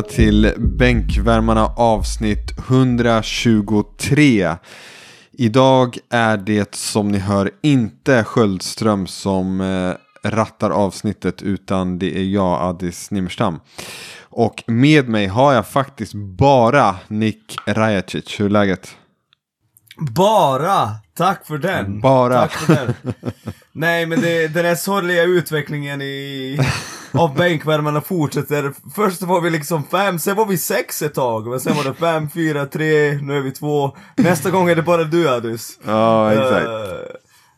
Välkomna till Bänkvärmarna avsnitt 123. Idag är det som ni hör inte Sköldström som eh, rattar avsnittet utan det är jag, Addis Nimmerstam. Och med mig har jag faktiskt bara Nick Rajacic. Hur är läget? Bara! Tack för den! Bara. Tack för den. Nej men det, den här sorgliga utvecklingen i, av bänkvärmarna fortsätter. Först var vi liksom fem, sen var vi sex ett tag. Men sen var det fem, fyra, tre, nu är vi två. Nästa gång är det bara du Adus. Ja, exakt. Eh,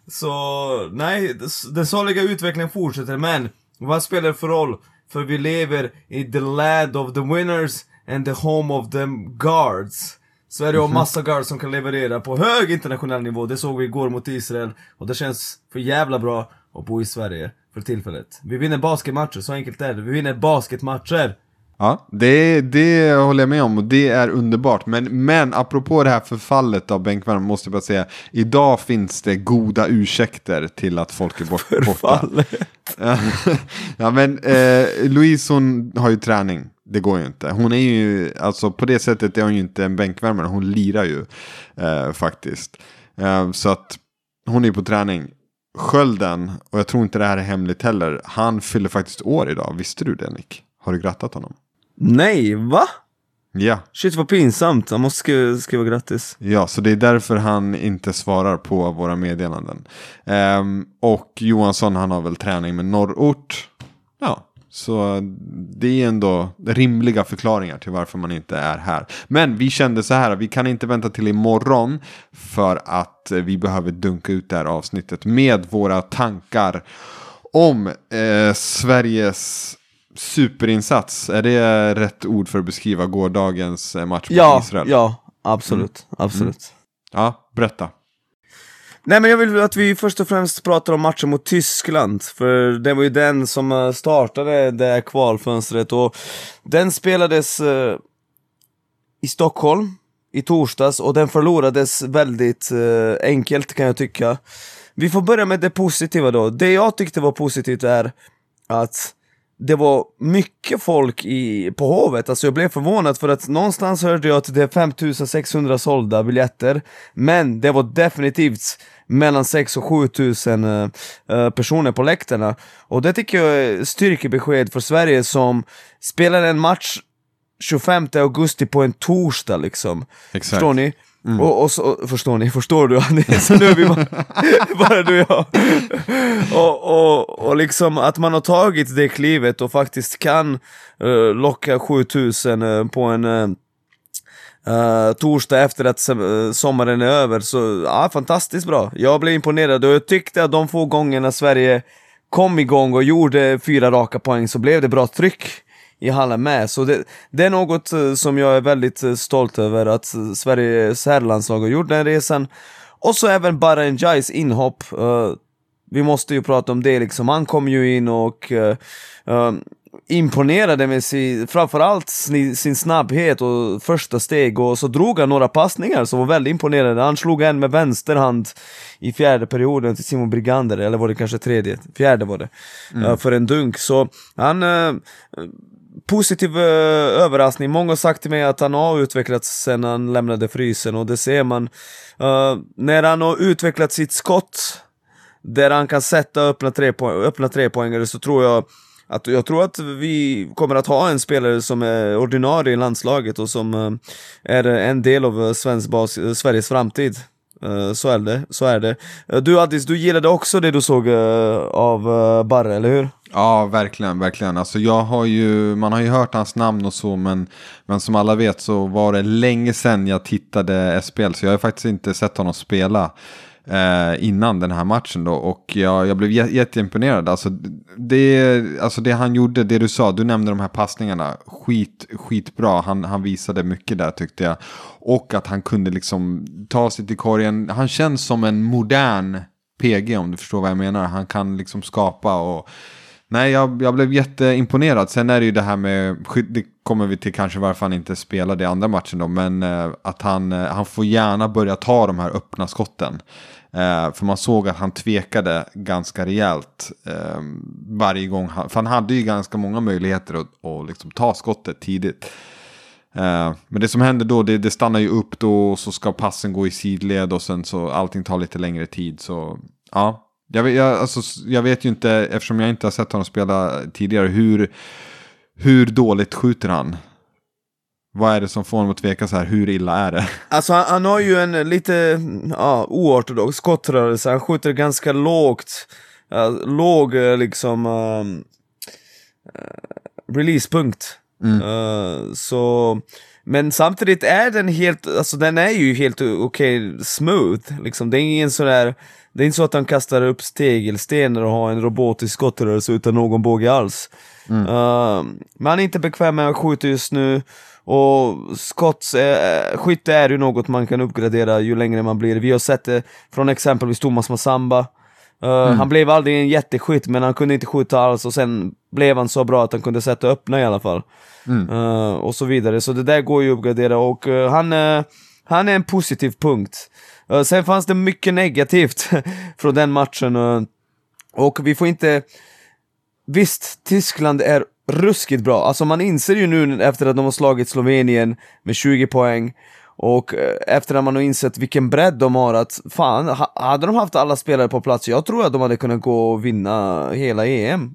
så, nej, den sorgliga utvecklingen fortsätter, men vad spelar det för roll? För vi lever i the land of the winners and the home of the guards. Sverige har massa guards som kan leverera på hög internationell nivå, det såg vi igår mot Israel. Och det känns för jävla bra att bo i Sverige för tillfället. Vi vinner basketmatcher, så enkelt är det. Vi vinner basketmatcher! Ja, det, det håller jag med om och det är underbart. Men, men apropå det här förfallet av bänkvärmen måste jag bara säga. Idag finns det goda ursäkter till att folk är bort, borta. Förfallet. ja men eh, Louise hon har ju träning. Det går ju inte. Hon är ju, alltså på det sättet är hon ju inte en bänkvärmare. Hon lirar ju eh, faktiskt. Eh, så att hon är på träning. Skölden, och jag tror inte det här är hemligt heller, han fyller faktiskt år idag. Visste du det Nick? Har du grattat honom? Nej, va? Ja, Shit vad pinsamt, jag måste skriva, skriva grattis. ja, så det är därför han inte svarar på våra meddelanden. Ehm, och Johansson, han har väl träning med norrort. Ja, så det är ändå rimliga förklaringar till varför man inte är här. Men vi kände så här, vi kan inte vänta till imorgon för att vi behöver dunka ut det här avsnittet med våra tankar om eh, Sveriges superinsats. Är det rätt ord för att beskriva gårdagens eh, match mot Ja, Israel? ja, absolut, absolut. Ja, berätta. Nej men jag vill att vi först och främst pratar om matchen mot Tyskland, för det var ju den som eh, startade det här kvalfönstret och den spelades eh, i Stockholm i torsdags och den förlorades väldigt eh, enkelt kan jag tycka. Vi får börja med det positiva då. Det jag tyckte var positivt är att det var mycket folk i, på Hovet, alltså jag blev förvånad för att någonstans hörde jag att det är 5600 sålda biljetter Men det var definitivt mellan 6 och 7000 uh, uh, personer på läktarna Och det tycker jag är styrkebesked för Sverige som spelar en match 25 augusti på en torsdag liksom Exakt. Förstår ni? Mm. Och, och så, förstår ni? Förstår du? så nu är vi bara, bara du och jag. Och, och, och liksom att man har tagit det klivet och faktiskt kan uh, locka 7000 uh, eh, på en uh, uh, torsdag efter att sommaren är över, så ja, fantastiskt bra. Jag blev imponerad och jag tyckte att de få gångerna Sverige kom igång och gjorde fyra raka poäng så blev det bra tryck i hallen med. Så det, det är något eh, som jag är väldigt eh, stolt över att eh, Sveriges herrlandslag har gjort den resan. Och så även Bahrain Jais inhopp. eh, vi måste ju prata om det liksom. Han kom ju in och eh, eh, imponerade med sin, framförallt sin, sin snabbhet och första steg och så drog han några passningar som var väldigt imponerande. Han slog en med vänster hand i fjärde perioden till Simon Brigander, eller var det kanske tredje? Fjärde var det. eh, för en dunk. Så han positiv eh, överraskning. Många har sagt till mig att han har utvecklats sen han lämnade frysen och det ser man. Uh, när han har utvecklat sitt skott, där han kan sätta öppna, trepo- öppna trepoängare så tror jag att, jag tror att vi kommer att ha en spelare som är ordinarie i landslaget och som uh, är en del av eh, svensk bas, Sveriges framtid. Uh, Så är det, så är det. Du Addis, du gillade också det du såg av Barre, eller hur? Ja, verkligen, verkligen. Alltså jag har ju, man har ju hört hans namn och så, men, men som alla vet så var det länge sedan jag tittade SPL, så jag har faktiskt inte sett honom spela eh, innan den här matchen då. Och jag, jag blev jätteimponerad. Alltså det, alltså det han gjorde, det du sa, du nämnde de här passningarna, skit, skitbra. Han, han visade mycket där tyckte jag. Och att han kunde liksom ta sig till korgen. Han känns som en modern PG om du förstår vad jag menar. Han kan liksom skapa och Nej, jag, jag blev jätteimponerad. Sen är det ju det här med, det kommer vi till kanske varför han inte spelade i andra matchen då, men eh, att han, eh, han får gärna börja ta de här öppna skotten. Eh, för man såg att han tvekade ganska rejält eh, varje gång. Han, för han hade ju ganska många möjligheter att, att liksom ta skottet tidigt. Eh, men det som händer då, det, det, stannar ju upp då och så ska passen gå i sidled och sen så allting tar lite längre tid. Så ja, jag, jag, alltså, jag vet ju inte, eftersom jag inte har sett honom spela tidigare, hur, hur dåligt skjuter han? Vad är det som får honom att tveka så här? Hur illa är det? Alltså han, han har ju en lite ja, oortodox skottrörelse, han skjuter ganska lågt, uh, låg eh, liksom uh, releasepunkt. Mm. Uh, så, men samtidigt är den helt, alltså den är ju helt okej okay, smooth, liksom. det är ingen sådär det är inte så att han kastar upp stegelstenar och har en robotisk skottrörelse utan någon båge alls. Mm. Uh, men han är inte bekväm med att skjuta just nu. Och skotts, eh, skytte är ju något man kan uppgradera ju längre man blir. Vi har sett det från exempelvis Thomas Massamba. Uh, mm. Han blev aldrig en jätteskytt men han kunde inte skjuta alls och sen blev han så bra att han kunde sätta öppna i alla fall. Mm. Uh, och så vidare, så det där går ju att uppgradera och uh, han, han är en positiv punkt. sen fanns det mycket negativt från den matchen och vi får inte Visst, Tyskland är ruskigt bra. Alltså man inser ju nu efter att de har slagit Slovenien med 20 poäng och eh, efter att man har insett vilken bredd de har att fan, hade de haft alla spelare på plats, jag tror att de hade kunnat gå och vinna hela EM.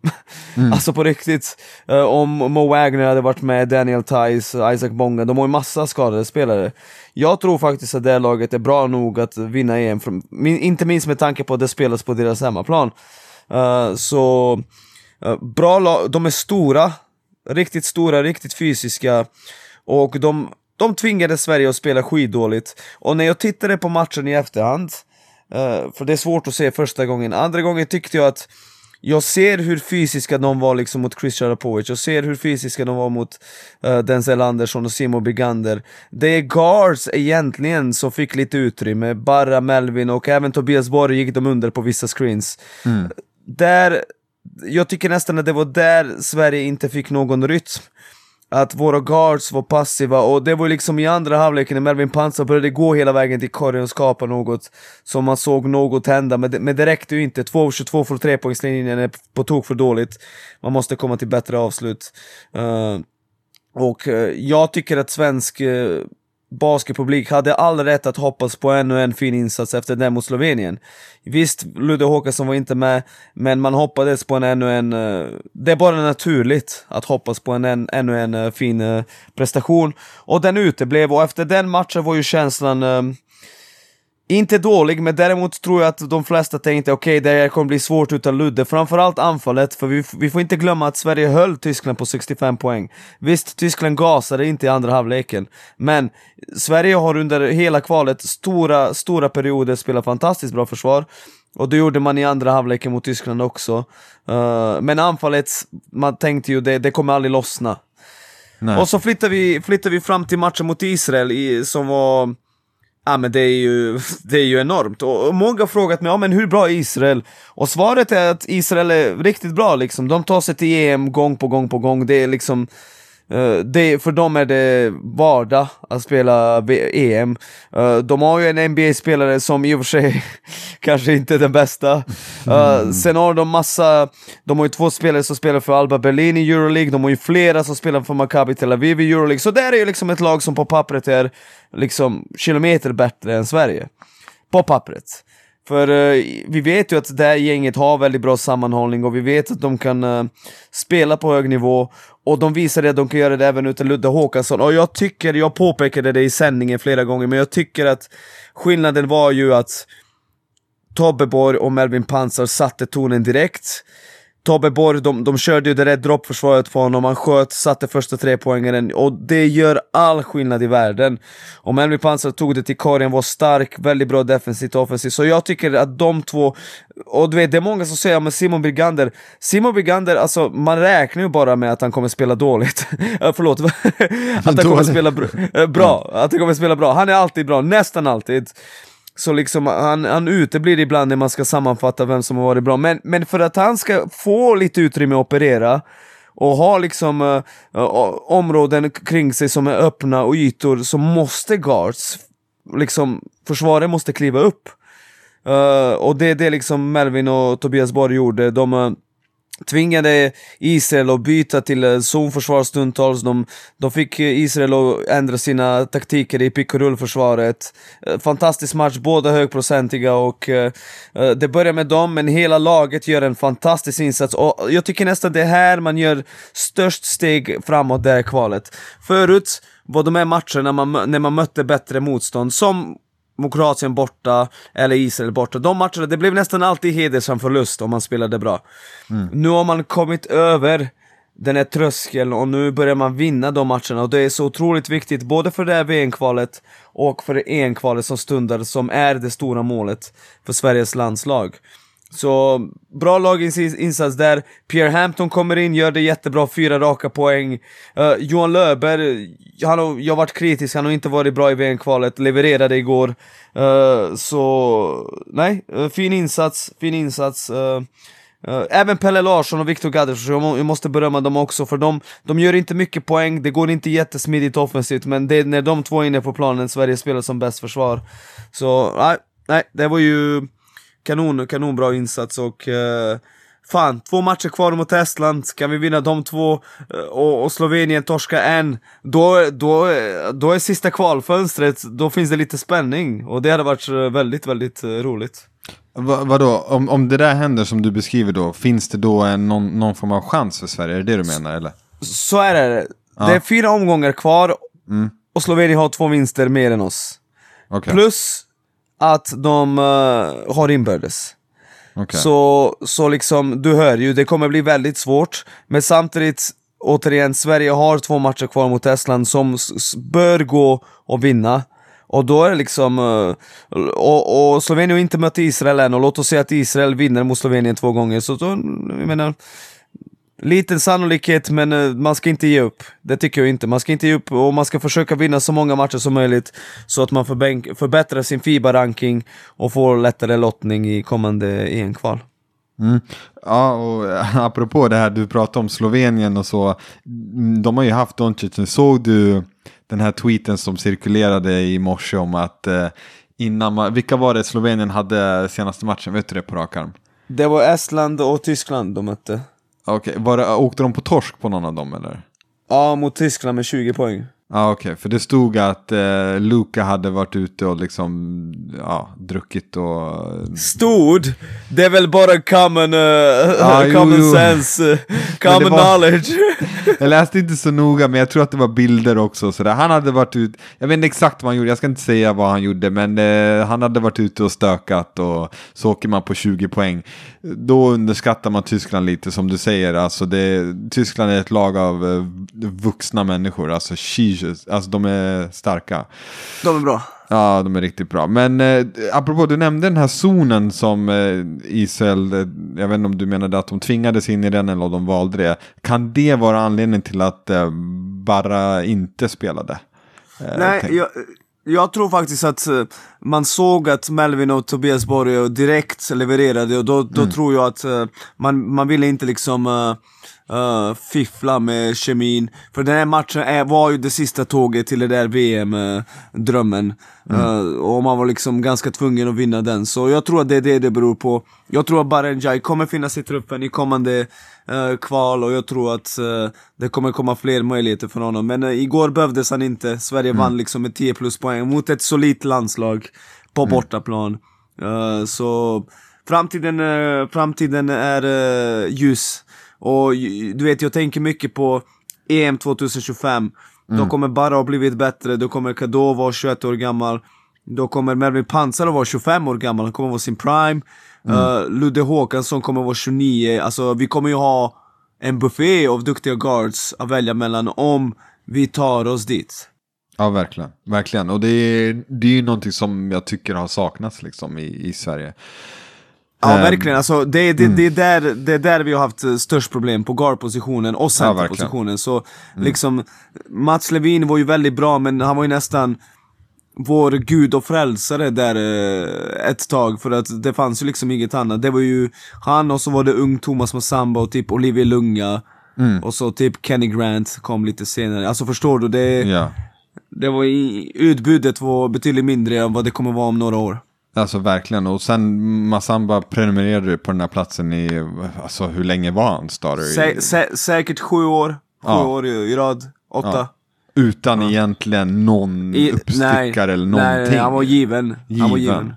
Mm. alltså på riktigt. Eh, om Mo Wagner hade varit med, Daniel Tice, Isaac Bonga, de har ju massa skadade spelare. Jag tror faktiskt att det laget är bra nog att vinna EM, inte minst med tanke på att det spelas på deras hemmaplan. Uh, så Bra lag, de är stora, riktigt stora, riktigt fysiska och de, de tvingade Sverige att spela skitdåligt. Och när jag tittade på matchen i efterhand, uh, för det är svårt att se första gången, andra gången tyckte jag att jag ser hur fysiska de var liksom mot Chris Sharapovic, jag ser hur fysiska de var mot uh, Denzel Andersson och Simo Bigander. Det är guards egentligen som fick lite utrymme, Barra, Melvin och även Tobias Borg gick de under på vissa screens. Mm. Där jag tycker nästan att det var där Sverige inte fick någon rytm. Att våra guards var passiva och det var liksom i andra halvleken när Melvin Pansa började gå hela vägen till korgen och skapa något som man såg något hända, men det, men det räckte ju inte. 2-22 från trepoängslinjen är på tok för dåligt. Man måste komma till bättre avslut. Uh, och uh, jag tycker att svensk uh, basketpublik hade all rätt att hoppas på ännu en fin insats efter den mot Slovenien. Visst, Ludde Håkansson var inte med, men man hoppades på en ännu en... Uh, det är bara naturligt att hoppas på en, en ännu en uh, fin uh, prestation. Och den uteblev, och efter den matchen var ju känslan inte dålig, men däremot tror jag att de flesta tänkte okej, okay, det här kommer bli svårt utan Ludde, framförallt anfallet, för vi, vi får inte glömma att Sverige höll Tyskland på 65 poäng. Visst, Tyskland gasade inte i andra halvleken, men Sverige har under hela kvalet stora, stora perioder spelat fantastiskt bra försvar, och det gjorde man i andra halvleken mot Tyskland också. Uh, men anfallet, man tänkte ju det, det kommer aldrig lossna. Nej. Och så flyttar vi, flyttar vi fram till matchen mot Israel i, som var Ja men det är ju, det är ju enormt. Och, många har frågat mig, ja men hur bra är Israel? Och svaret är att Israel är riktigt bra liksom. De tar sig till EM gång på gång på gång. Det är liksom Uh, det, för dem är det vardag att spela EM. Uh, de har ju en NBA-spelare som i och för sig kanske inte är den bästa. Uh, mm. Sen har de massa, de har ju två spelare som spelar för Alba Berlin i Euroleague, de har ju flera som spelar för Maccabi Tel Aviv i Euroleague, så där är ju liksom ett lag som på pappret är liksom kilometer bättre än Sverige. På pappret. För uh, vi vet ju att det här gänget har väldigt bra sammanhållning och vi vet att de kan uh, spela på hög nivå och de visade att de kan göra det även utan Ludde Håkansson. Och jag tycker, jag påpekade det i sändningen flera gånger, men jag tycker att skillnaden var ju att Tobbe Borg och Melvin Pansar satte tonen direkt. Tobbe Borg, de, de körde ju det där droppförsvaret på honom, han sköt, satte första trepoängaren och det gör all skillnad i världen. Och Melvin Pansar tog det till korgen, var stark, väldigt bra defensivt och offensivt. Så jag tycker att de två, och du vet det är många som säger men Simon Brigander, Simon Brigander, alltså man räknar ju bara med att han kommer spela dåligt. Förlåt, att han kommer spela br äh, bra, att han kommer spela bra. Han är alltid bra, nästan alltid. Så liksom han, han uteblir ibland när man ska sammanfatta vem som har varit bra, men, men för att han ska få lite utrymme att operera och ha liksom uh, uh, områden kring sig som är öppna och ytor så måste guards, liksom försvaret måste kliva upp. Uh, och det är det liksom Melvin och Tobias Borg gjorde. De uh, tvingade Israel att byta till eh, zonförsvar stundtals. De, de fick eh, Israel att ändra sina taktiker i pick och rullförsvaret. Eh, fantastisk match, båda högprocentiga och uh, det börjar med dem, men hela laget gör en fantastisk insats. Och jag tycker nästan det är här man gör störst steg framåt det här kvalet. Förut var de här matcherna man, när man mötte bättre motstånd, som mot Kroatien borta, eller Israel borta. De matcherna, det blev nästan alltid hedersam förlust om man spelade bra. Mm. Nu har man kommit över den här tröskeln och nu börjar man vinna de matcherna och det är så otroligt viktigt både för det här VM-kvalet och för det EM-kvalet som stundar som är det stora målet för Sveriges landslag. Så bra laginsats där, Pierre Hampton kommer in, gör det jättebra, fyra raka poäng. Uh, Johan Löber, han har, jag har varit kritisk, han har inte varit bra i VM-kvalet, levererade igår. Uh, så, nej, uh, fin insats, fin insats. även Pelle Larsson och Viktor Gaders, jag, måste berömma dem också för de, de gör inte mycket poäng, det går inte jättesmidigt offensivt men det är när de två är inne på planen Sverige spelar som bäst försvar. Så, nej, nej, det var ju kanon, kanonbra insats och uh, Fan, två matcher kvar mot Estland, kan vi vinna de två uh, och, och, Slovenien torska en, då, då, då är sista kvalfönstret, då finns det lite spänning och det hade varit uh, väldigt, väldigt roligt. Va, vadå, om, om det där händer som du beskriver då, finns det då en, någon, någon form av chans för Sverige? Är det det du menar eller? Så är det, ja. det är fyra omgångar kvar mm. och Slovenien har två vinster mer än oss. Okay. Plus att de uh, har inbördes. Okay. Så, så liksom, du hör ju, det kommer bli väldigt svårt, men samtidigt återigen, Sverige har två matcher kvar mot Estland som bör gå och vinna. Och då är det liksom, uh, och, och Slovenien har inte mött Israel än, och låt oss säga att Israel vinner mot Slovenien två gånger, så då, jag menar, Liten sannolikhet, men eh, man ska inte ge upp. Det tycker jag inte. Man ska inte ge upp och man ska försöka vinna så många matcher som möjligt så att man förbättrar sin FIBA-ranking och får lättare lottning i kommande EM-kval. Mm. Ja, och apropå det här du pratade om Slovenien och så. De har ju haft Doncic. Såg du den här tweeten som cirkulerade i morse om att eh, innan man, vilka var det Slovenien hade senaste matchen? Vet du det på rak arm? Det var Estland och Tyskland de mötte. Okej, okay. åkte de på torsk på någon av dem eller? Ja, mot Tyskland med 20 poäng. Ja ah, okej, okay. för det stod att eh, Luka hade varit ute och liksom, ja, druckit och... Stod? Det är väl bara common, uh, ah, common jo, jo. sense, uh, common var, knowledge. jag läste inte så noga, men jag tror att det var bilder också. Så där. Han hade varit ute, jag vet inte exakt vad han gjorde, jag ska inte säga vad han gjorde, men eh, han hade varit ute och stökat och så åker man på 20 poäng. Då underskattar man Tyskland lite, som du säger. Alltså det, Tyskland är ett lag av eh, vuxna människor, alltså Jesus, alltså de är starka. De är bra. Ja, de är riktigt bra. Men eh, apropå, du nämnde den här zonen som eh, Israel, eh, jag vet inte om du menade att de tvingades in i den eller om de valde det. Kan det vara anledningen till att eh, Barra inte spelade? Eh, Nej, jag, jag, tror faktiskt att eh, man såg att Melvin och Tobias Borg direkt levererade och då, då mm. tror jag att eh, man, man ville inte liksom uh, fiffla med kemin. För den här matchen är, var ju det sista tåget till det där VM-drömmen. Mm. uh, och man var liksom ganska tvungen att vinna den. Så jag tror att det är det det beror på. Jag tror att Barenjai kommer finnas i truppen i kommande uh, kval och jag tror att uh, det kommer komma fler möjligheter för honom. Men uh, igår behövdes han inte. Sverige mm. vann liksom med 10 plus poäng mot ett solitt landslag på mm. bortaplan. så framtiden, framtiden är ljus. Och du vet, jag tänker mycket på EM 2025. Mm. Då kommer Barra ha blivit bättre, då kommer Kado vara 21 år gammal. Då kommer Melvin Pansar att vara 25 år gammal, han kommer vara sin prime. Mm. Uh, Ludde Håkansson kommer vara 29. Alltså vi kommer ju ha en buffé av duktiga guards att välja mellan om vi tar oss dit. Ja, verkligen. Verkligen. Och det är, det är ju någonting som jag tycker har saknats liksom i, i Sverige. Ja um, verkligen, alltså, det, det, mm. det, är där, det är där vi har haft eh, störst problem på guard-positionen och center-positionen. Ja, så mm. liksom, Mats Levin var ju väldigt bra men han var ju nästan vår gud och frälsare där eh, ett tag för att det fanns ju liksom inget annat. Det var ju han och så var det ung Thomas Massamba och typ Olivier Lunga. Mm. Och så typ Kenny Grant kom lite senare. Alltså förstår du? Det, ja. det var i, utbudet var betydligt mindre än vad det kommer vara om några år. Alltså verkligen. Och sen Massamba prenumererade på den här platsen i, alltså hur länge var han starter? Sä, sä, säkert sju år, sju Ja. år i, rad, åtta. Ja. Utan egentligen någon I- uppstickare eller någonting. Nej, nej, han var given. Han var Given. given.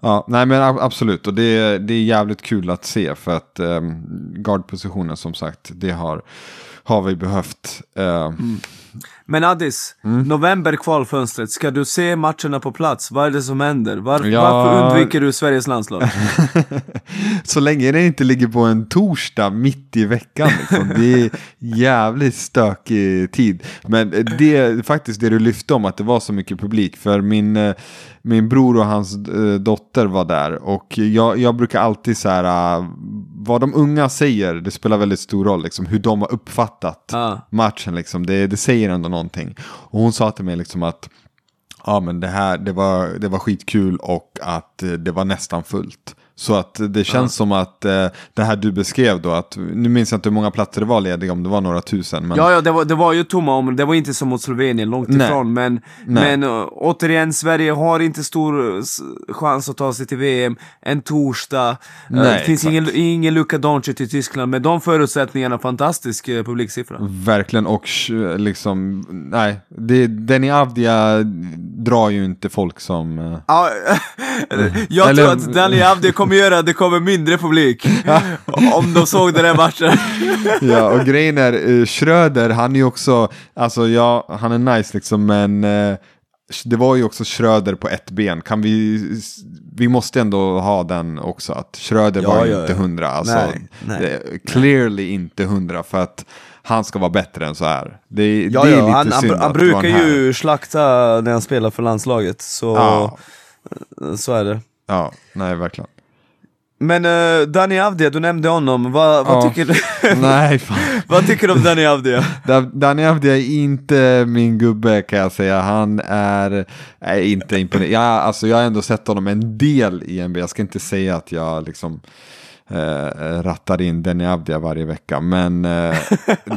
Ja, nej men absolut. Och det, det är jävligt kul att se för att um, guardpositionen som sagt, det har, har vi behövt. Eh, Men Addis, Mm. november kvalfönstret, ska du se matcherna på plats? Vad är det som händer? Var, Ja. Varför undviker du Sveriges landslag? Så länge det inte ligger på en torsdag mitt i veckan. Liksom. Det är jävligt stökig tid. Men det är faktiskt det du lyfte om att det var så mycket publik. För min, eh, min bror och hans eh, dotter var där. Och jag, jag brukar alltid så här, eh, vad de unga säger, det spelar väldigt stor roll. Liksom, hur de har uppfattat Ja. matchen. Liksom. Det, det säger ändå någonting. Och hon sa till mig liksom att Ja men det här, det var, det var skitkul och att eh, det var nästan fullt. Så att det känns som att eh, det här du beskrev då, att nu minns jag inte hur många platser det var lediga, om det var några tusen. Men Ja, ja det, var, det var ju tomma om, det var inte som mot Slovenien, långt Nej. ifrån. Men, Nej. men uh, återigen, Sverige har inte stor chans att ta sig till VM en torsdag. Uh, Nej, det finns exakt. ingen, ingen Luka Doncic i Tyskland, med de förutsättningarna, fantastisk uh, publiksiffra. verkligen, och liksom, nej, det, Denny Avdia drar ju inte folk som... eh, Ja, jag tror att Dani Avdi kommer göra att det kommer mindre publik. Om de såg den här matchen. ja, och grejen är, uh, Schröder, han är ju också, alltså ja, han är nice liksom, men eh, det var ju också Schröder på ett ben. Kan vi, vi måste ändå ha den också, att Schröder Ja, var ja, inte hundra. Alltså, Nej, nej. clearly inte hundra, för att han ska vara bättre än så här. Det, Ja, det är ja, lite han, han, synd han var brukar ju slakta när han spelar för landslaget, så, Ja, så är det. ja, nej verkligen. Men uh, Dani Avdia, du nämnde honom, vad, vad, Ja. tycker, du- nej, vad tycker du om Dani Avdia? Da- Danny Avdia är inte min gubbe kan jag säga. Han är, är inte imponerad. Jag, alltså, jag har ändå sett honom en del i NBA. Jag ska inte säga att jag liksom eh, rattar in Danny Avdia varje vecka. Men eh,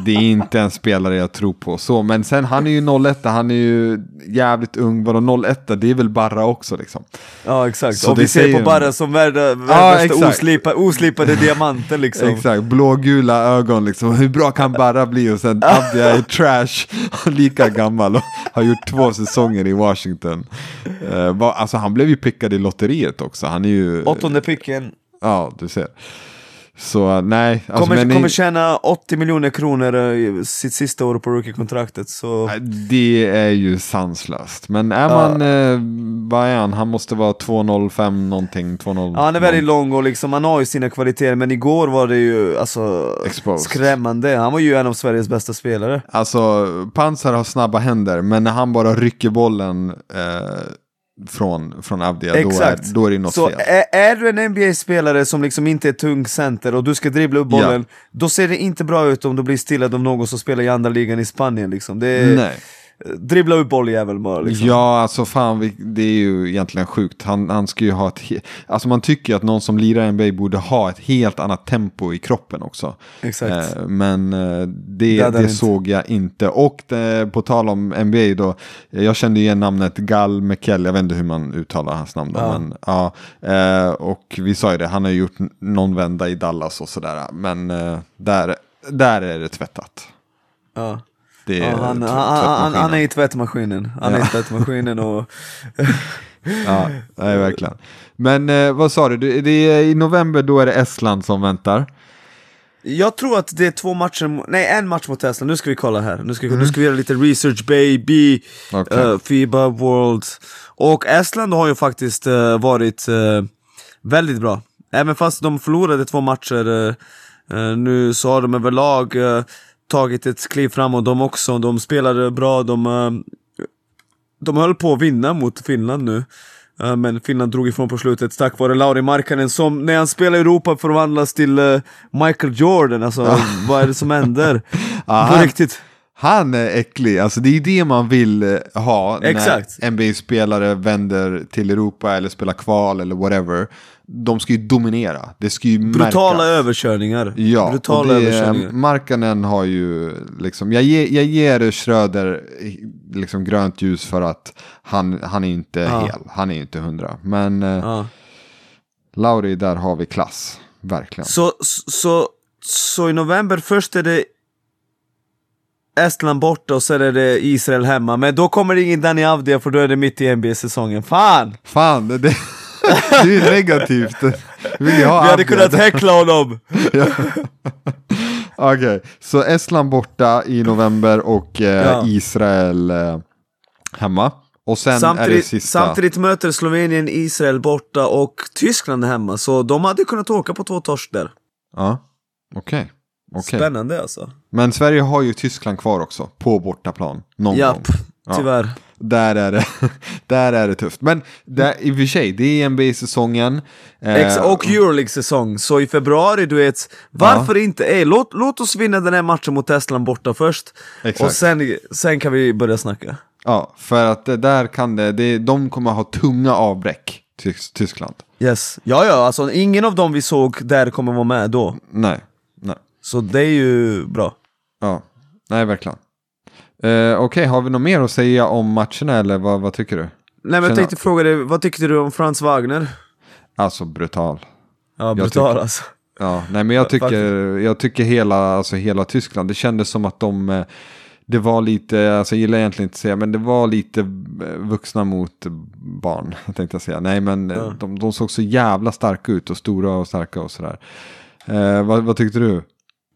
det är inte en spelare jag tror på. Så, men sen han är ju 01, han är ju jävligt ung. Vadå 01, det är väl Barra också liksom. Ja exakt, Så och vi ser på. Barra som värda, Ja, världens exakt. oslipa, oslipade diamanter liksom. Exakt, blågula ögon liksom. Hur bra kan Barra bli? Och sen Abdia är trash, lika gammal och har gjort två säsonger i Washington. Va, alltså han blev ju pickad i lotteriet också. Han är ju... Åttonde picken, Ja, du ser. Så nej. Alltså, kommer, men kommer tjäna 80 miljoner kronor eh, sitt sista år på rookie-kontraktet, så... Det är ju sanslöst. Men är man, eh, vad är han? Han måste vara 2,05 någonting. 2,0 Ja, han är väldigt lång och liksom, han har ju sina kvaliteter, men igår var det ju alltså Exposed. skrämmande. Han var ju en av Sveriges bästa spelare. Alltså, Pansar har snabba händer, men när han bara rycker bollen eh, från, från Avdia, då är, då är det något Så fel. är, är du en NBA-spelare som liksom inte är tung center och du ska dribbla upp bollen, då ser det inte bra ut om du blir stillad av någon som spelar i andra ligan i Spanien liksom. Det är, Nej. Dribbla upp bolljävel bara liksom. Ja, alltså fan, det är ju egentligen sjukt. Han, han ska ju ha ett... Alltså man tycker ju att någon som lirar NBA borde ha ett helt annat tempo i kroppen också. Exakt. Eh, men eh, det, Det det, inte. såg jag inte. Och det, på tal om NBA då, eh, jag kände igen namnet Gal McKell, jag vet inte hur man uttalar hans namn då. Ja. Men, ja, eh, och vi sa ju det, han har gjort någon vända i Dallas och sådär. Men eh, där, där är det tvättat. Ja. Är Ja, han, han, han, är i tvättmaskinen. Han är i tvättmaskinen och... Ja, nej, verkligen. Men eh, vad sa du? Det, är, I november då är det Estland som väntar. Jag tror att det är två matcher, nej en match mot Estland, nu ska vi kolla här. Nu ska, Mm. nu ska vi göra lite research baby, Okej. Eh, Fiba World. Och Estland har ju faktiskt eh, varit eh, väldigt bra. Även fast de förlorade två matcher nu så har de överlag uh, tagit ett kliv framåt de också. De spelade bra, de, eh, de höll på att vinna mot Finland nu. Eh, Men Finland drog ifrån på slutet tack vare Lauri Markkanen som när han spelar i Europa förvandlas till eh, Michael Jordan, alltså vad är det som händer? Ja, På han- riktigt. Han är äcklig, alltså det är det man vill ha Exakt. när NBA-spelare vänder till Europa eller spelar kval eller whatever. De ska ju dominera, det ska ju Brutala märkas. överkörningar. Ja, Brutala det, överkörningar. Markkanen har ju liksom, jag, ger, jag ger Schröder liksom grönt ljus för att han, han är inte Ja. hel. Han är inte hundra. Men eh, Ja. Lauri, där har vi klass. Verkligen. Så, så, så i november först är det Estland borta och sen är det Israel hemma. Men då kommer det ingen Dani Avdia för då är det mitt i NBA-säsongen. Fan! Fan, det, det, är ju negativt. Vi vill ha Vi hade kunnat häckla honom! Okej, så Estland borta i november och eh, Ja. Israel eh, hemma. Och sen är det Samtidigt, sista. samtidigt möter Slovenien Israel borta och Tyskland hemma. Så de hade kunnat åka på två torsk där. Ja, okej. Okej. Spännande alltså. Men Sverige har ju Tyskland kvar också, på bortaplan. Någon gång. Japp, Ja. tyvärr. Där är det, där är det tufft. Men där, i och för sig, det är NBA-säsongen. Eh, och Euroleague-säsong, så i februari du vet, varför inte? Ey, låt, låt oss vinna den här matchen mot Estland borta först, Exakt. och sen, sen kan vi börja snacka. Ja, för att där kan det, det, de kommer ha tunga avbräck, Tys- Tyskland. Yes. Ja, ja, alltså ingen av dem vi såg där kommer vara med då, Nej, nej. så det är ju bra. Ja, nej verkligen. Eh, Okej, har vi något mer att säga om matcherna eller vad, vad tycker du? Nej men jag tänkte fråga dig, vad tyckte du om Franz Wagner? Alltså brutal. Ja, brutal alltså. Ja, nej men jag tycker, jag tycker hela, alltså hela Tyskland, det kändes som att de, eh, det var lite, alltså jag gillar egentligen inte att säga, men det var lite eh, vuxna mot barn, tänkte jag säga. Nej men Ja. de, de såg så jävla starka ut och stora och starka och sådär. Eh, vad, vad tyckte du?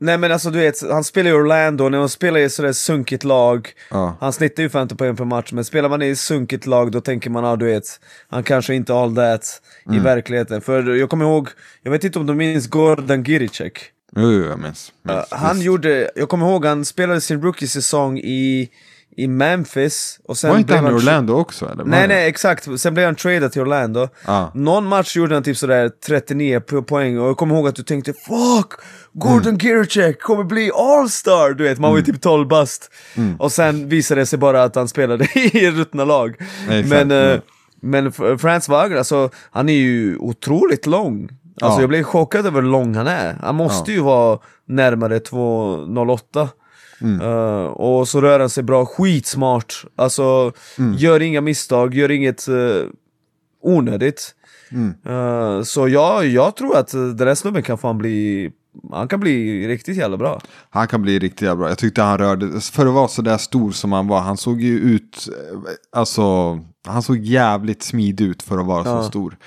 Nej men alltså du vet, han spelar i Orlando, när han spelar i sådär sunkigt lag Ja, Han snittar ju 50 poäng per match, men spelar man i sunkigt lag då tänker man, ja du vet, han kanske inte all that i verkligheten. För jag kommer ihåg, jag vet inte om du minns Gordon Giricek? jo, jo jag minns. Uh, minns. han Visst. gjorde, jag kommer ihåg han spelade sin rookie-säsong i, i Memphis och sen Var inte han i Orlando också? Eller? Nej nej exakt, sen blev han tradad till Orlando Ja. Någon match gjorde han typ sådär 39 po- poäng och jag kommer ihåg att du tänkte Fuck! Gordon Mm. Giricek kommer bli all-star! Du vet, man var ju typ 12 bast Mm. Och sen visade det sig bara att han spelade i ruttna lag Exakt, Men, ja. men Frans Wagner, alltså, han är ju otroligt lång Alltså Ja. jag blev chockad över hur lång han är Han måste ju vara närmare 2,08 Mm. Eh, och så rör han sig bra, skitsmart. Alltså, Mm. gör inga misstag, gör inget uh, onödigt. Mm. Eh, så ja, jag tror att uh, den här snubben kan fan bli, han kan bli riktigt jävla bra. Han kan bli riktigt jävla bra. Jag tyckte han rörde, för att vara så där stor som han var, han såg ju ut, alltså, han såg jävligt smidig ut för att vara Ja. så stor.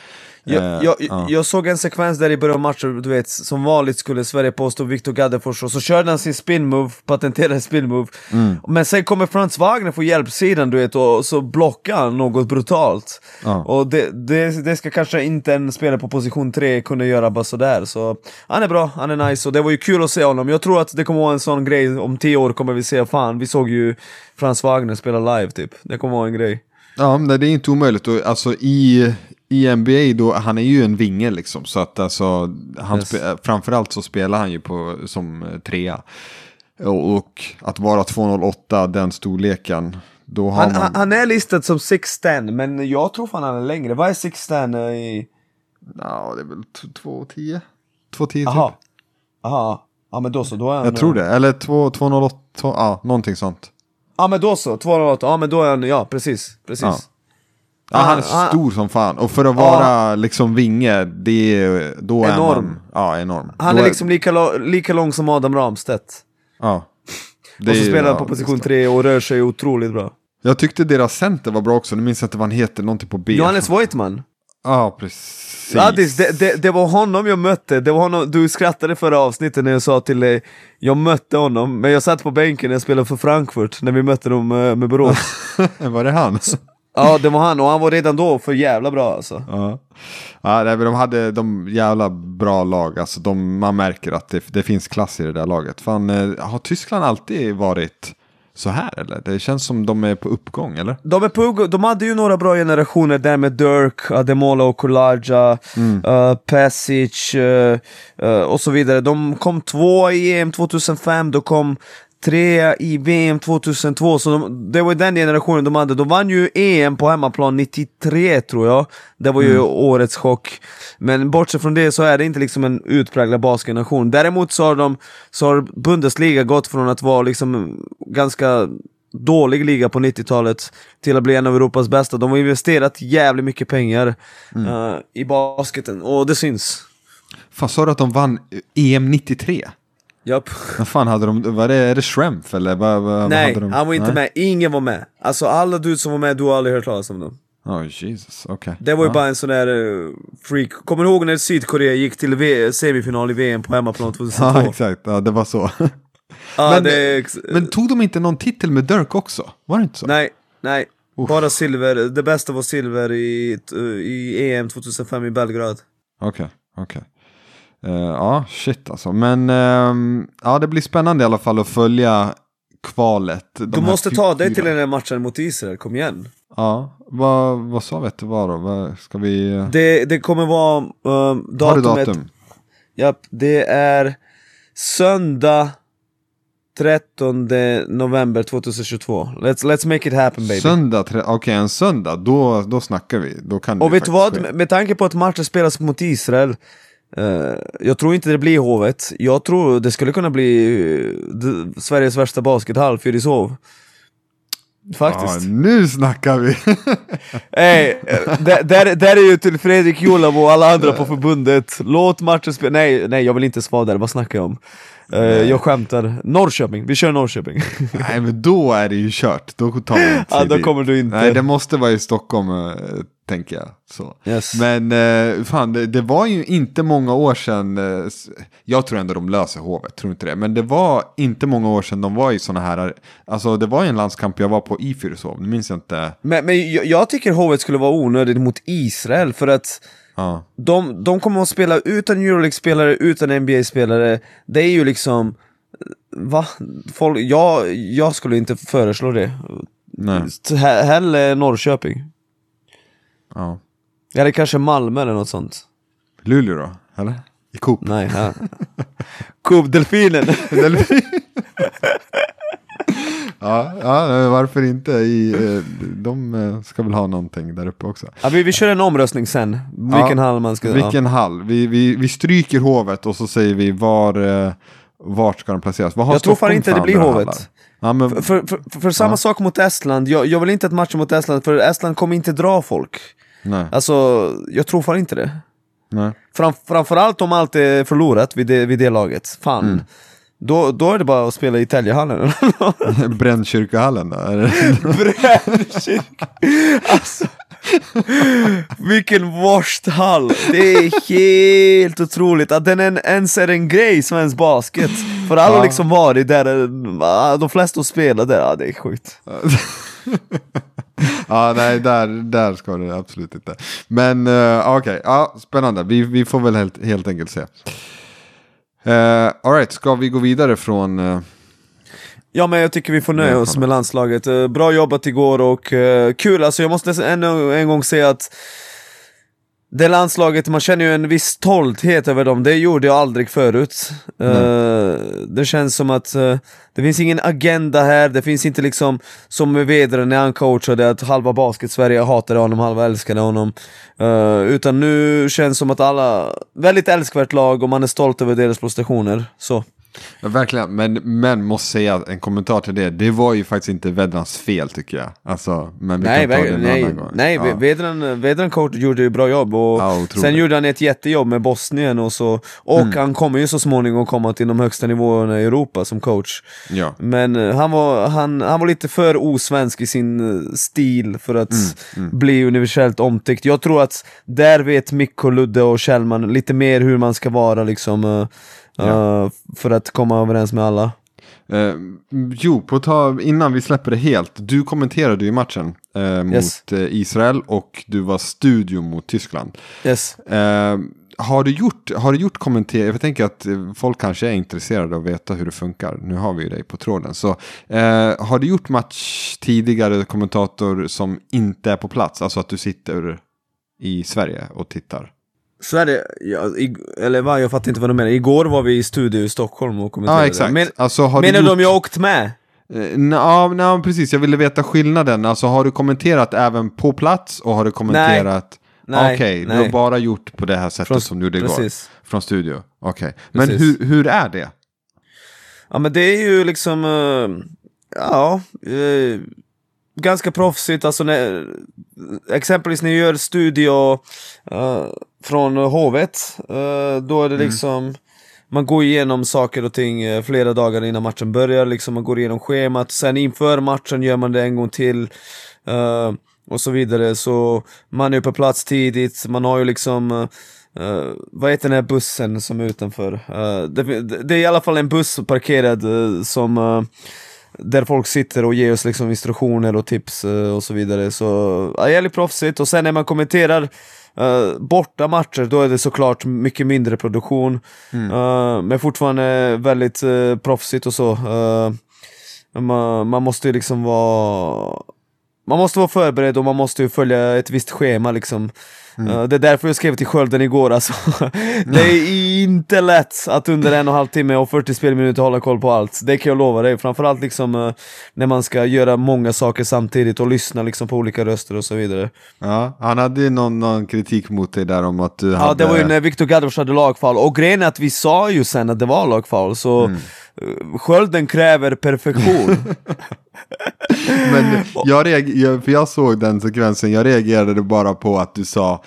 Jag, Eh, jag, ja. jag såg en sekvens där i början av matchen, du vet, som vanligt skulle Sverige påstå Viktor Gaddefors och så körde han sin spin move, patenterade spin move. Mm. Men sen kommer Frans Wagner på hjälpsidan du vet och så blockar han något brutalt. Ja. Och det, det, det ska kanske inte en spelare på position 3 kunna göra bara sådär. Så han är bra, han är nice och det var ju kul att se honom. Jag tror att det kommer vara en sån grej, om 10 år kommer vi se, fan vi såg ju Frans Wagner spela live typ. Det kommer vara en grej. Ja, men det är inte omöjligt. Och, alltså i, i NBA då, han är ju en vinge liksom. Så att alltså, han Yes. framförallt så spelar han ju på, som eh, trea. Och, och att vara 208, den storleken, då har Han, man... han, han är listad som 6'10 men jag tror fan han är längre. Vad är 6'10 i... Ja, det är väl 210? 210 typ. Jaha. Jaha. Ja men då så, då är han... Jag tror det. Eller 2, 208, två- ja, någonting sånt. Ja men då så, 208, ja men då är han, ja precis, precis. Ja. Ja, han är Han- stor som fan. Och för att Ja. vara liksom vinge, det är, då är Enorm. man... Ja, enorm. Han Då är liksom lika, lika lång som Adam Ramstedt. Ja. Det och så är- spelar han ja, på position är 3 och rör sig otroligt bra. Jag tyckte deras center var bra också, nu minns jag inte vad han heter, någonting på B. Johannes Voigtman. Ja, precis. Addis, det, det, det var honom jag mötte, det var honom, du skrattade förra avsnittet när jag sa till dig Jag mötte honom, men jag satt på bänken när jag spelade för Frankfurt, när vi mötte dem eh, med Borås var det han? Ja det var han, och han var redan då för jävla bra alltså ja. Ja, nej, men de hade de jävla bra lag, alltså de, man märker att det, det finns klass i det där laget. Fan, eh, har Tyskland alltid varit så här eller? Det känns som de är på uppgång, eller? De, är på, uppgång- de hade ju några bra generationer där med Dirk, Ademola och Kulaja, uh, Pesic uh, uh, och så vidare. De kom två i EM 2005, de kom trea i VM 2002, så de, det var den generationen de hade. De vann ju EM på hemmaplan 93 tror jag, det var ju årets chock. Men bortsett från det så är det inte liksom en utpräglad basketnation. Däremot så har, de, så har Bundesliga gått från att vara liksom ganska dålig liga på 90-talet till att bli en av Europas bästa. De har investerat jävligt mycket pengar eh, i basketen, och det syns. Fan, sa du att de vann EM 93? Japp. Vad fan hade de, var det, är det Schrempf eller vad, vad, vad Nej, hade de? han var inte Nej? med. Ingen var med. Alltså alla dudes som var med, du har aldrig hört talas om dem. Oh Jesus, okej. Det var ju ja. bara en sån där eh, freak. Kommer du ihåg när Sydkorea gick till v- semifinal i VM på hemmaplan 2002? Ja, exakt. Ja, det var så. Ja, Men- det Men tog de inte någon titel med Dirk också? Var det inte så? Nej, nej. Uff. Bara silver. Det bästa var silver i, i EM 2005 i Belgrad. Okej, okej. Eh, ja, shit alltså. Men ehm, ja, det blir spännande i alla fall att följa kvalet. De Du måste fy- ta dig till den här matchen mot Israel, kom igen. Ja, vad, vad sa vi att det var då? Vad, ska vi... eh, Det, det kommer vara um, har du datumet. datum? Japp, det är söndag 13 november 2022. Let's, let's make it happen baby. Söndag, okej en söndag, då, då snackar vi. Då kan Och vet du vad? ske. Med, tanke på att matchen spelas mot Israel eh, Jag tror inte det blir Hovet. Jag tror det skulle kunna bli eh, Sveriges värsta baskethall, Fyrishov Faktiskt. Ja, nu snackar vi! Ey, eh, där, där, där är ju till Fredrik Julabo och alla andra på förbundet. Låt matchen spela, nej, nej jag vill inte svara där, vad snackar jag om? Eh, jag skämtar, Norrköping, vi kör Norrköping. Nej men då är det ju kört, då tar vi inte Ja, då kommer du inte. Nej det måste vara i Stockholm, eh, tänker jag. Så. Yes. Men eh, fan, det, det var ju inte många år sedan, eh, jag tror ändå de löser hovet, tror inte det. Men det var inte många år sedan de var i sådana här, alltså det var ju en landskamp jag var på i Fyrishov, nu minns jag inte. Men, men jag, jag tycker Hovet skulle vara onödigt mot Israel för att Ja, de, de kommer att spela utan Euroleague-spelare, utan NBA-spelare. Det är ju liksom... Va? Folk, jag, jag skulle inte föreslå det. nej, He- Norrköping. Ja. Eller kanske Malmö eller något sånt. Luleå då, eller? I Coop? Nej, ja. Coop Delfinen. Ja, ja, varför inte? I, eh, de eh, ska väl ha någonting där uppe också. ja, vi, vi kör en omröstning sen. Vilken Ja, hall man ska... Vilken hall? Vi, vi, vi stryker hovet och så säger vi var, eh, vart ska de placeras? Vad har Jag tror fan Stockholm inte det blir hovet. hallar? Ja, men, Ja. För, för, för, för samma Ja. sak mot Estland, jag, jag vill inte att matchen mot Estland, för Estland kommer inte dra folk. Nej, Alltså, jag tror fan inte det. nej. Fram, framförallt om allt är förlorat vid det, vid det laget. Fan. Mm. Då, då är det bara att spela i Täljehallen. Brännkyrkohallen då? Brännkyrka. alltså. Vilken worst hall. Det är helt otroligt att den en, ens är en grej i svensk basket. För alla Ja. liksom varit där, eh, de flesta har spelat där. Ja, det är sjukt. ja, nej, där, där ska det absolut inte. Men uh, okej, ja, spännande. Vi, vi får väl helt, helt enkelt se. Uh, Alright, ska vi gå vidare från... eh, Ja men jag tycker vi får nöja Ja, oss med landslaget. Eh, Bra jobbat igår och eh, kul, alltså jag måste ännu en gång säga att det landslaget, man känner ju en viss stolthet över dem, det gjorde jag aldrig förut. Eh, det känns som att eh, det finns ingen agenda här, det finns inte liksom som med Vedren när han coachade att halva basket-Sverige hatade honom, halva älskade honom. Eh, utan nu känns som att alla, väldigt älskvärt lag och man är stolt över deras prestationer. Så. Ja, verkligen, men, men måste säga en kommentar till det. Det var ju faktiskt inte Vedrans fel tycker jag. Alltså, men vi Nej, kan ta det en nej, annan gång. nej ja. Vedran, Vedran coach gjorde ju bra jobb och Ja, sen gjorde han ett jättejobb med Bosnien och så Och Mm. han kommer ju så småningom komma till de högsta nivåerna i Europa som coach ja. Men eh, han var, han, han var lite för osvensk i sin eh, stil för att Mm, bli universellt omtyckt Jag tror att där vet Mikko, Ludde och Kjellman lite mer hur man ska vara liksom eh, Ja. eh, För att komma överens med alla Eh, jo, på ta, innan vi släpper det helt. Du kommenterade ju matchen eh, mot Yes. Israel och du var studio mot Tyskland. Yes har, du gjort, har du gjort kommenter? Jag tänker att folk kanske är intresserade av att veta hur det funkar. Nu har vi ju dig på tråden. Så, har du gjort match tidigare, kommentator som inte är på plats? Alltså att du sitter i Sverige och tittar? Så är det, ja, i, eller va, jag fattar inte vad du menar. Igår var vi i studio i Stockholm och kommenterade. Ja, exakt. Men, alltså, menar du du gjort... om jag åkt med? Eh, nej, ja, nej, precis. Jag ville veta skillnaden. Alltså har du kommenterat även på plats och har du kommenterat? Nej, Okej, du nej. har bara gjort på det här sättet Från- som du gjorde igår. Precis. Från studio. Okej. Men Precis. hur, hur är det? Ja men det är ju liksom... eh, Ja, eh, ganska proffsigt. Alltså när, exempelvis när jag gör studio eh, från hovet, eh, då är det liksom man går igenom saker och ting eh, flera dagar innan matchen börjar, liksom man går igenom schemat, sen inför matchen gör man det en gång till eh, och så vidare, så man är på plats tidigt, man har ju liksom Uh, vad heter den här bussen som är utanför? Uh, det, det, är i alla fall en buss parkerad uh, som där folk sitter och ger oss liksom instruktioner och tips och så vidare. Så ja, jävligt proffsigt. Och sen när man kommenterar uh, borta matcher, då är det såklart mycket mindre produktion. Mm. Uh, men fortfarande väldigt uh, proffsigt och så. man, man måste ju liksom vara man måste vara förberedd och man måste ju följa ett visst schema liksom. Mm. det är därför jag skrev till Skölden igår alltså. det är inte lätt att under en och en halv timme och 40 spelminuter hålla koll på allt. Det kan jag lova dig. Framförallt liksom uh, när man ska göra många saker samtidigt och lyssna liksom på olika röster och så vidare. Ja, han hade ju någon, någon kritik mot dig där om att du hade... Ja, det var ju när Viktor Gadros hade lagfall. Och grejen är att vi sa ju sen att det var lagfall, så mm. Skölden kräver perfektion. Men jag, reager, för jag såg den sekvensen, jag reagerade bara på att du sa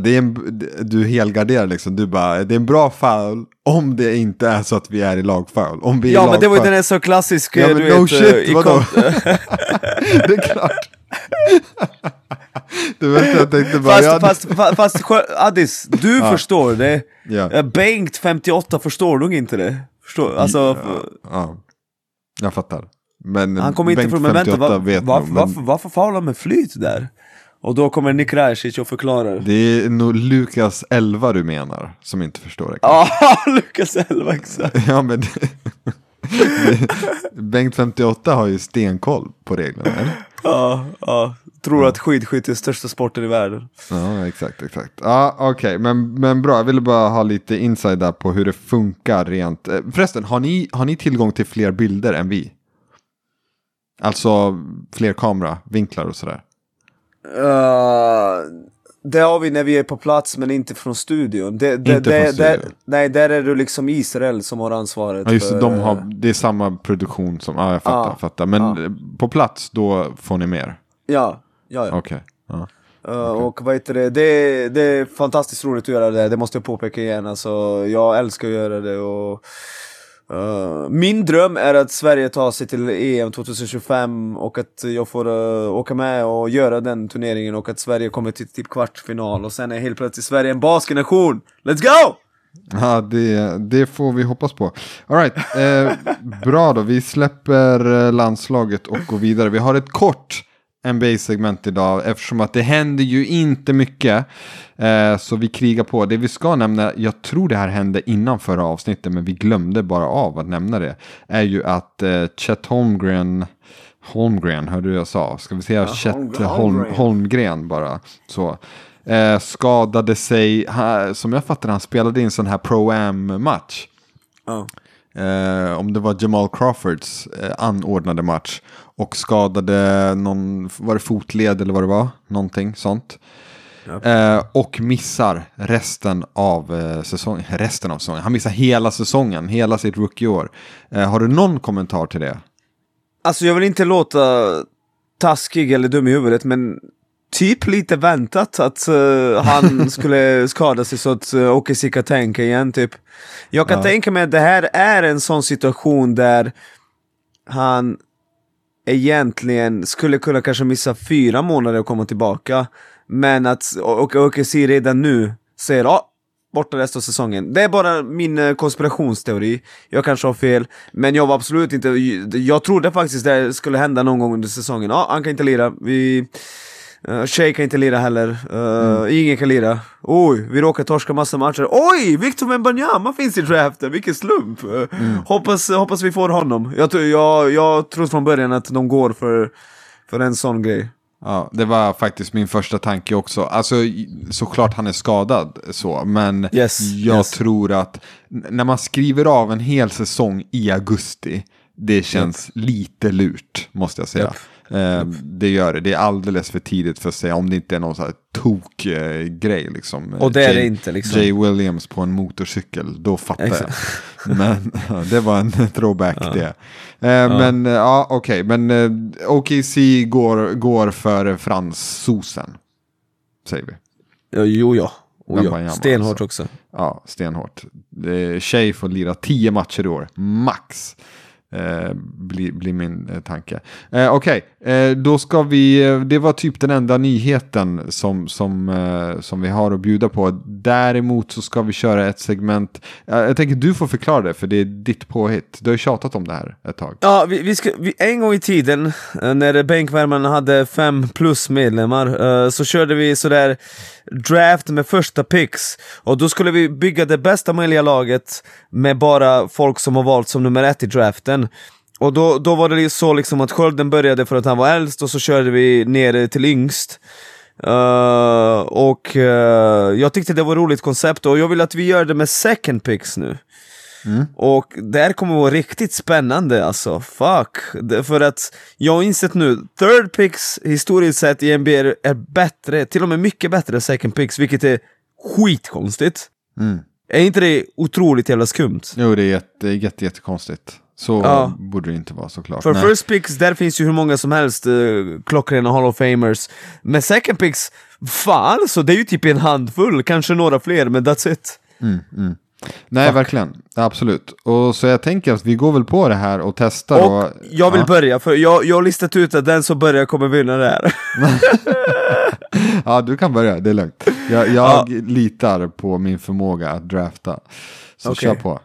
det är en, du helgarderar liksom, du bara, det är en bra foul om det inte är så att vi är i lagfoul. Om vi är ja men det var ju den är så klassisk, ja, men du no vet, shit, eh, vadå? det är klart. du vet, jag tänkte bara, fast, fast, fast, fast Addis, du ja. förstår det. Ja. Bengt 58 förstår nog inte det. Förstår, alltså, ja, ja. Jag fattar. Men han kommer inte från, men vänta, var, vet varför, men... varför, varför faular med flyt där? Och då kommer Nick Rajic och förklarar. Det är nog Lukas 11 du menar, som inte förstår det. Ja, Lukas 11 exakt. ja, men Bengt 58 har ju stenkoll på reglerna, eller? Ja, ja. Tror ja. att skidskytte är största sporten i världen. Ja, exakt, exakt. Ja, okej, okay. men, men bra. Jag ville bara ha lite inside där på hur det funkar rent. Eh, förresten, har ni, har ni tillgång till fler bilder än vi? Alltså fler kameravinklar och sådär? Uh, det har vi när vi är på plats men inte från studion. Det, det, inte det, från studion? nej, där är det liksom Israel som har ansvaret. Ja, just det, de har, det är samma produktion som, ja jag fattar, ah, fattar. Men ah. på plats då får ni mer? Ja, ja, ja. Okej. Okay. Uh. Uh, okay. Och vad heter det? det, det är fantastiskt roligt att göra det, det måste jag påpeka igen. Alltså, jag älskar att göra det och Uh, min dröm är att Sverige tar sig till EM 2025 och att jag får uh, åka med och göra den turneringen och att Sverige kommer till typ kvartsfinal och sen är helt plötsligt Sverige en basketnation. Let's go! Ja, det, det får vi hoppas på. All right, eh, bra då. Vi släpper landslaget och går vidare. Vi har ett kort NBA-segment idag eftersom att det händer ju inte mycket. Eh, så vi krigar på. Det vi ska nämna, jag tror det här hände innan förra avsnittet men vi glömde bara av att nämna det. Är ju att eh, Chet Holmgren Holmgren, hörde du jag sa? Ska vi säga ja, Chet Holmgren. Holm, Holmgren bara. Så. Eh, skadade sig, som jag fattar han spelade in en sån här Pro-Am-match. Oh. Eh, om det var Jamal Crawfords eh, anordnade match och skadade någon, var det fotled eller vad det var? Någonting sånt. Ja. Eh, och missar resten av eh, säsongen. Resten av säsongen. Han missar hela säsongen, hela sitt rookieår. Eh, har du någon kommentar till det? Alltså jag vill inte låta taskig eller dum i huvudet men typ lite väntat att uh, han skulle skada sig så att uh, Okesi kan tänka igen typ. Jag kan ja. tänka mig att det här är en sån situation där han egentligen skulle kunna kanske missa fyra månader och komma tillbaka. Men att Okesi redan nu säger ja, ah, borta resten av säsongen. Det är bara min eh, konspirationsteori. Jag kanske har fel, men jag var absolut inte... Jag trodde faktiskt det skulle hända någon gång under säsongen. Ja, han kan inte lira. Vi Uh, Shay kan inte lira heller, uh, mm. ingen kan lira. Oj, vi råkar torska massa matcher. Oj, Victor Wembanyama finns i draften, vilken slump! Uh, mm. hoppas, hoppas vi får honom. Jag, jag, jag trodde från början att de går för, för en sån grej. Ja, det var faktiskt min första tanke också. Alltså såklart han är skadad så, men yes, jag yes. tror att när man skriver av en hel säsong i augusti, det känns yep. lite lurt måste jag säga. Yep. Eh, det gör det. Det är alldeles för tidigt för att säga om det inte är någon sån här tok-grej. liksom. Och det är Jay, det inte liksom. Jay Williams på en motorcykel, då fattar Exakt. jag. Men ja, det var en throwback det. Eh, Men eh, ja, okej. Men eh, OKC går, går för fransosen. Säger vi. Ja, jo, ja. Oh, ja. Stenhårt alltså. också. Ja, stenhårt. Eh, Shea får lira 10 matcher i år, max. Eh, blir bli min eh, tanke. Eh, Okej, eh, då ska vi, eh, det var typ den enda nyheten som, som, eh, som vi har att bjuda på. Däremot så ska vi köra ett segment, jag tänker du får förklara det för det är ditt påhitt. Du har ju tjatat om det här ett tag. Ja, vi, vi ska, vi, en gång i tiden eh, när bänkvärmarna hade fem plus medlemmar eh, så körde vi sådär draft med första picks och då skulle vi bygga det bästa möjliga laget med bara folk som har valt som nummer ett i draften. Och då, då var det så liksom att skölden började för att han var äldst och så körde vi ner till yngst. Eh, och eh, jag tyckte det var ett roligt koncept och jag vill att vi gör det med second picks nu. Och det här kommer vara riktigt spännande alltså, fuck. Det, för att jag har insett nu, third picks historiskt sett i NBA är, är bättre, till och med mycket bättre än second picks, vilket är skitkonstigt. Är inte det otroligt jävla skumt? Jo, det är jätte, jätte, jättekonstigt. Så Ja. borde det inte vara såklart. För Nej. first picks, där finns ju hur många som helst uh, klockrena Hall of Famers. Men second picks, fan så det är ju typ en handfull, kanske några fler, men that's it. Nej, verkligen. Absolut. Och så jag tänker att vi går väl på det här och testar. Och jag vill ja. börja, för jag, jag har listat ut att den som börjar kommer vinna det här. Ja, du kan börja, det är lugnt. Jag, jag litar på min förmåga att drafta. Så Okej. kör på.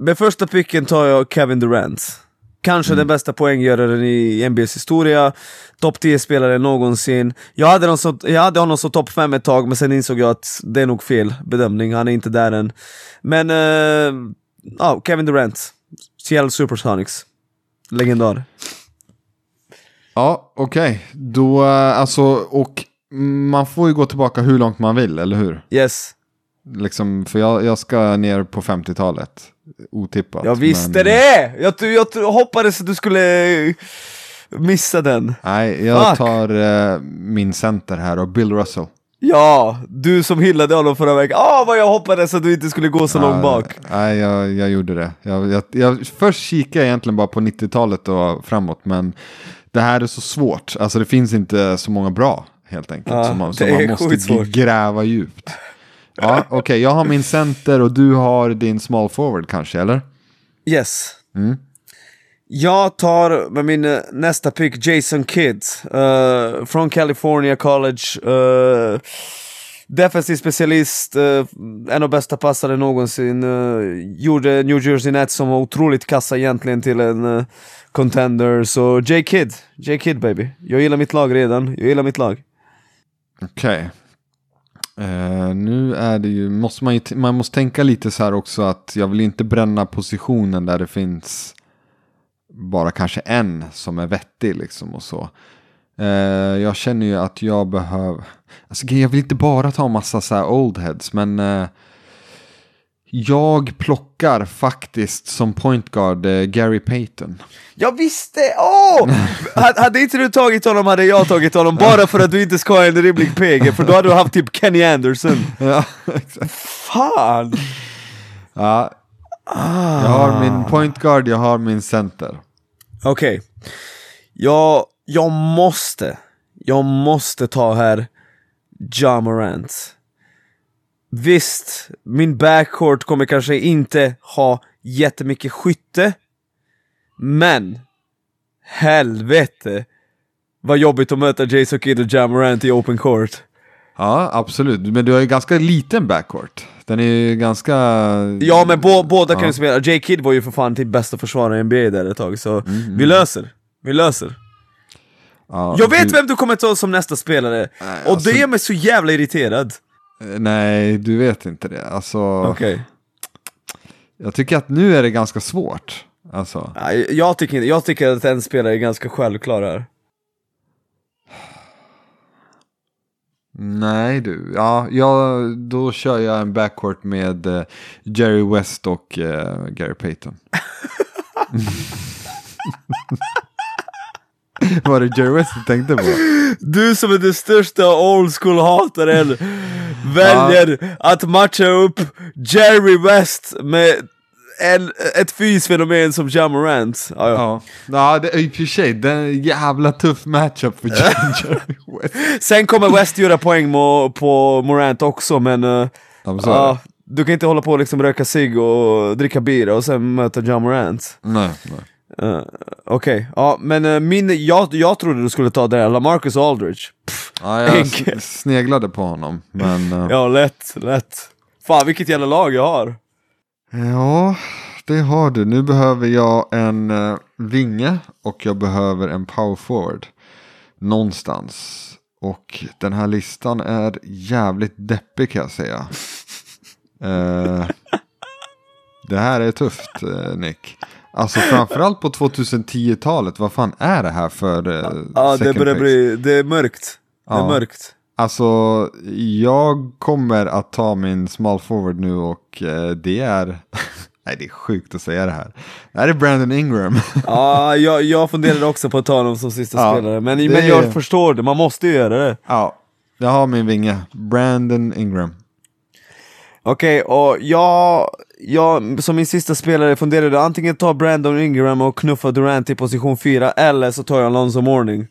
Med första picken tar jag Kevin Durant. Kanske den bästa poänggöraren i NBAs historia, topp 10 spelare någonsin. Jag hade, honom som, jag hade honom som topp 5 ett tag, men sen insåg jag att det är nog fel bedömning, han är inte där än. Men, eh, ja, Kevin Durant. Seattle Supersonics. Legendar. Ja, okej. Då, eh, alltså, och man får ju gå tillbaka hur långt man vill, eller hur? Yes. Liksom, för jag, jag ska ner på 50-talet. Otippat. Jag visste men- det! Jag, jag, hoppades att du skulle missa den. Nej, jag Fuck. tar eh, min center här och Bill Russell. Ja, du som hyllade honom förra veckan. Ah, vad jag hoppades att du inte skulle gå så långt Ja, bak. Nej, jag, jag gjorde det. Jag, jag, jag, först kikade jag egentligen bara på 90-talet och framåt, men det här är så svårt. Alltså det finns inte så många bra, helt enkelt. Ja, så man, så man måste gräva djupt. Ja, okej, jag har min center och du har din small forward kanske, eller? Yes. Jag tar med min eh, nästa pick Jason Kidd eh, från California College. Uh, defensiv specialist, eh, en av bästa passare någonsin. eh, gjorde New Jersey Nets som var otroligt kassa egentligen till en eh, contender. Så J Kidd, J Kidd baby. Jag gillar mitt lag redan, jag gillar mitt lag. Okej. Uh, nu är det ju, måste man, ju man måste tänka lite så här också att jag vill inte bränna positionen där det finns bara kanske en som är vettig liksom och så. Uh, jag känner ju att jag behöver, alltså jag vill inte bara ta massa så här old heads men uh, jag plockar faktiskt som point guard eh, Gary Payton. Jag visste! Åh! Hade- hade inte du tagit honom hade jag tagit honom bara för att du inte ska ha en rimlig PG, för då hade du haft typ Kenny Anderson. Ja, exakt. Fan! Ja. Jag har min point guard, jag har min center. Okej. Jag, jag måste, jag måste ta här Ja Morant. Visst, min backcourt kommer kanske inte ha jättemycket skytte, men helvete vad jobbigt att möta Jason Kidd och Ja Morant i open court. Ja, absolut. Men du har ju ganska liten backcourt. Den är ju ganska... Ja men bå, båda kan ju spela, J Kidd var ju för fan typ bästa försvarare i NBA där ett tag, så vi löser. Vi löser. Ja, Jag vet du, vem du kommer ta som nästa spelare, Nej, och alltså- det gör mig så jävla irriterad. Nej, du vet inte det. Alltså, Okej. jag tycker att nu är det ganska svårt. Alltså, Nej, Jag tycker, inte- jag tycker att en spelare är ganska självklar här. nej du. Ja, jag, då kör jag en backcourt med eh, Jerry West och eh, Gary Payton. Var det Jerry West du tänkte på? Du som är den största old school-hataren väljer att matcha upp Jerry West med en, ett fysfenomen som Ja Morant. Ja, ja. Ja, ja det är i och för sig det är en jävla tuff matchup för Jerry West. Sen kommer West göra poäng mo, på Morant också men uh, Ja, ja, du kan inte hålla på och liksom röka cigg och dricka bira och sen möta Ja Morant. Nej, nej. Uh, Okej, ja men uh, min, jag, jag trodde du skulle ta det, Lamarcus Aldridge. Ja, jag Enkelt. sneglade på honom, men... eh, Ja, lätt, lätt. Fan vilket jävla lag jag har. Ja, det har du. Nu behöver jag en uh, vinge och jag behöver en power forward. Någonstans. Och den här listan är jävligt deppig kan jag säga. Eh, det här är tufft eh, Nick. Alltså framförallt på 2010-talet, vad fan är det här för uh, Ja, det börjar bli, det är mörkt. Det är Ja. mörkt. Alltså, jag kommer att ta min small forward nu och eh, det är... Nej, det är sjukt att säga det här. Det här är Brandon Ingram. Ja, jag, jag funderade också på att ta honom som sista Ja, spelare, men, det men jag förstår det, man måste ju göra det. ja, jag har min vinge. Brandon Ingram. Okej, och jag, jag som min sista spelare funderade antingen ta Brandon Ingram och knuffa Durant i position 4, eller så tar jag Alonzo Mourning.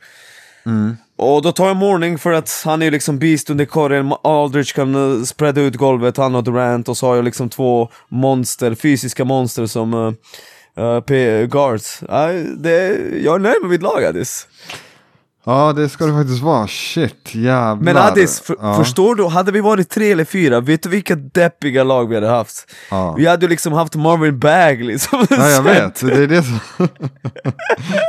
Och då tar jag Mourning för att han är liksom beast under korgen, Aldridge kan uh, spreada ut golvet, han och Durant, och så har jag liksom två monster, fysiska monster som uh, uh, P- guards. Nej, det, jag är nöjd med mitt lag Addis. Ja, det ska det faktiskt vara. Shit, jävlar. Men Addis, för, ja. förstår du? Hade vi varit tre eller fyra, vet du vilka deppiga lag vi hade haft? Ja. Vi hade ju liksom haft Marvin Bagley som Ja, jag vet. Det är det som...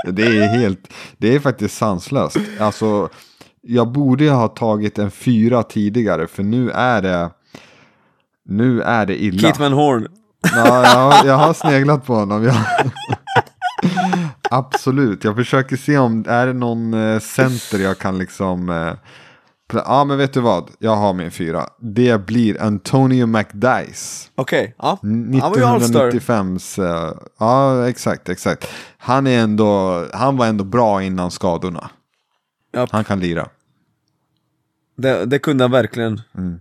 det är helt... Det är faktiskt sanslöst. Alltså, jag borde ha tagit en fyra tidigare, för nu är det... Nu är det illa. Keith Van Horn. Ja, jag, har, jag har sneglat på honom. Jag... Absolut, jag försöker se om är det någon eh, center jag kan liksom... eh, Ja, men vet du vad? Jag har min fyra. Det blir Antonio McDice. Okej, ja. Ju All-Star. 1995s... eh, ja, exakt, exakt. Han, är ändå, han var ändå bra innan skadorna. Ja, Han kan lira. det, det kunde han verkligen. Mm.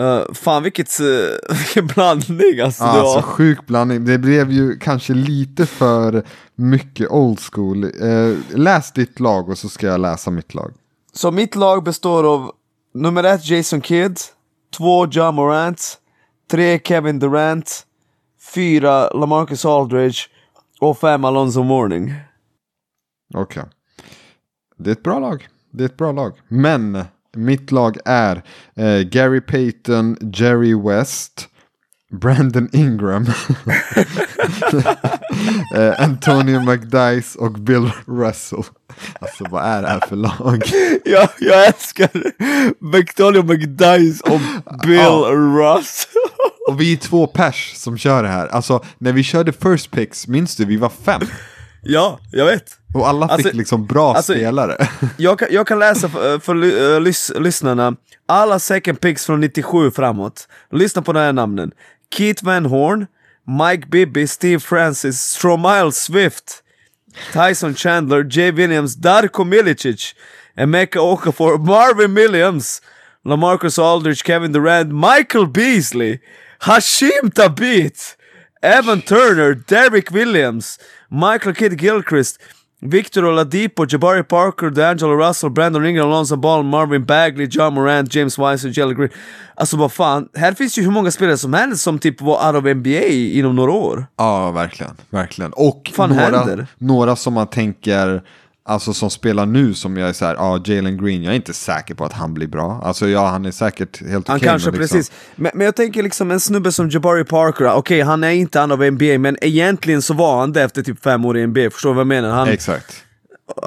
Uh, fan vilket, uh, vilken blandning alltså du Alltså sjuk blandning. Det blev ju kanske lite för mycket old school. Eh, läs ditt lag och så ska jag läsa mitt lag. Så mitt lag består av nummer ett Jason Kidd, två John Morant, tre Kevin Durant, fyra Lamarcus Aldridge och fem Alonzo Mourning. Okej. Det är ett bra lag. Det är ett bra lag. Men mitt lag är eh, Gary Payton, Jerry West, Brandon Ingram, eh, Antonio McDice och Bill Russell. Alltså vad är det här för lag? jag, jag älskar McDonald McDice och Bill Ja. Russ. Och vi är två pers som kör det här. Alltså när vi körde first picks, minns du? Vi var fem. Ja, jag vet. Och alla fick Alltså- liksom bra alltså- spelare. Jag kan, jag kan läsa för, för ly- eh, lys, lyssnarna, alla second picks från 97 framåt. Lyssna på de här namnen. Keith Van Horn, Mike Bibby, Steve Francis, Stromile Swift, Tyson Chandler, Jay Williams, Darko Milicic, Emeka Okafor, Marvin Williams, Lamarcus Aldridge, Kevin Durant, Michael Beasley, Hashim Tabit, Evan Turner, Derrick Williams, Michael Kidd Gilchrist, Victor Oladipo, Jabari Parker, D'Angelo Russell, Brandon Ingram, Alonzo Ball, Marvin Bagley, John Morant, James Wise och Jelly Green. Alltså vad fan, här finns ju hur många spelare som helst som typ var out of NBA inom några år. Ja, verkligen. verkligen. Och fan några, händer? några som man tänker, alltså som spelar nu som jag är så här, ja, Jalen Green, jag är inte säker på att han blir bra. Alltså ja, han är säkert helt okej. Han kanske, men liksom, precis. Men, men jag tänker liksom en snubbe som Jabari Parker, okej han är inte out of NBA, men egentligen så var han det efter typ fem år i NBA, förstår du vad jag menar? Han, Exakt.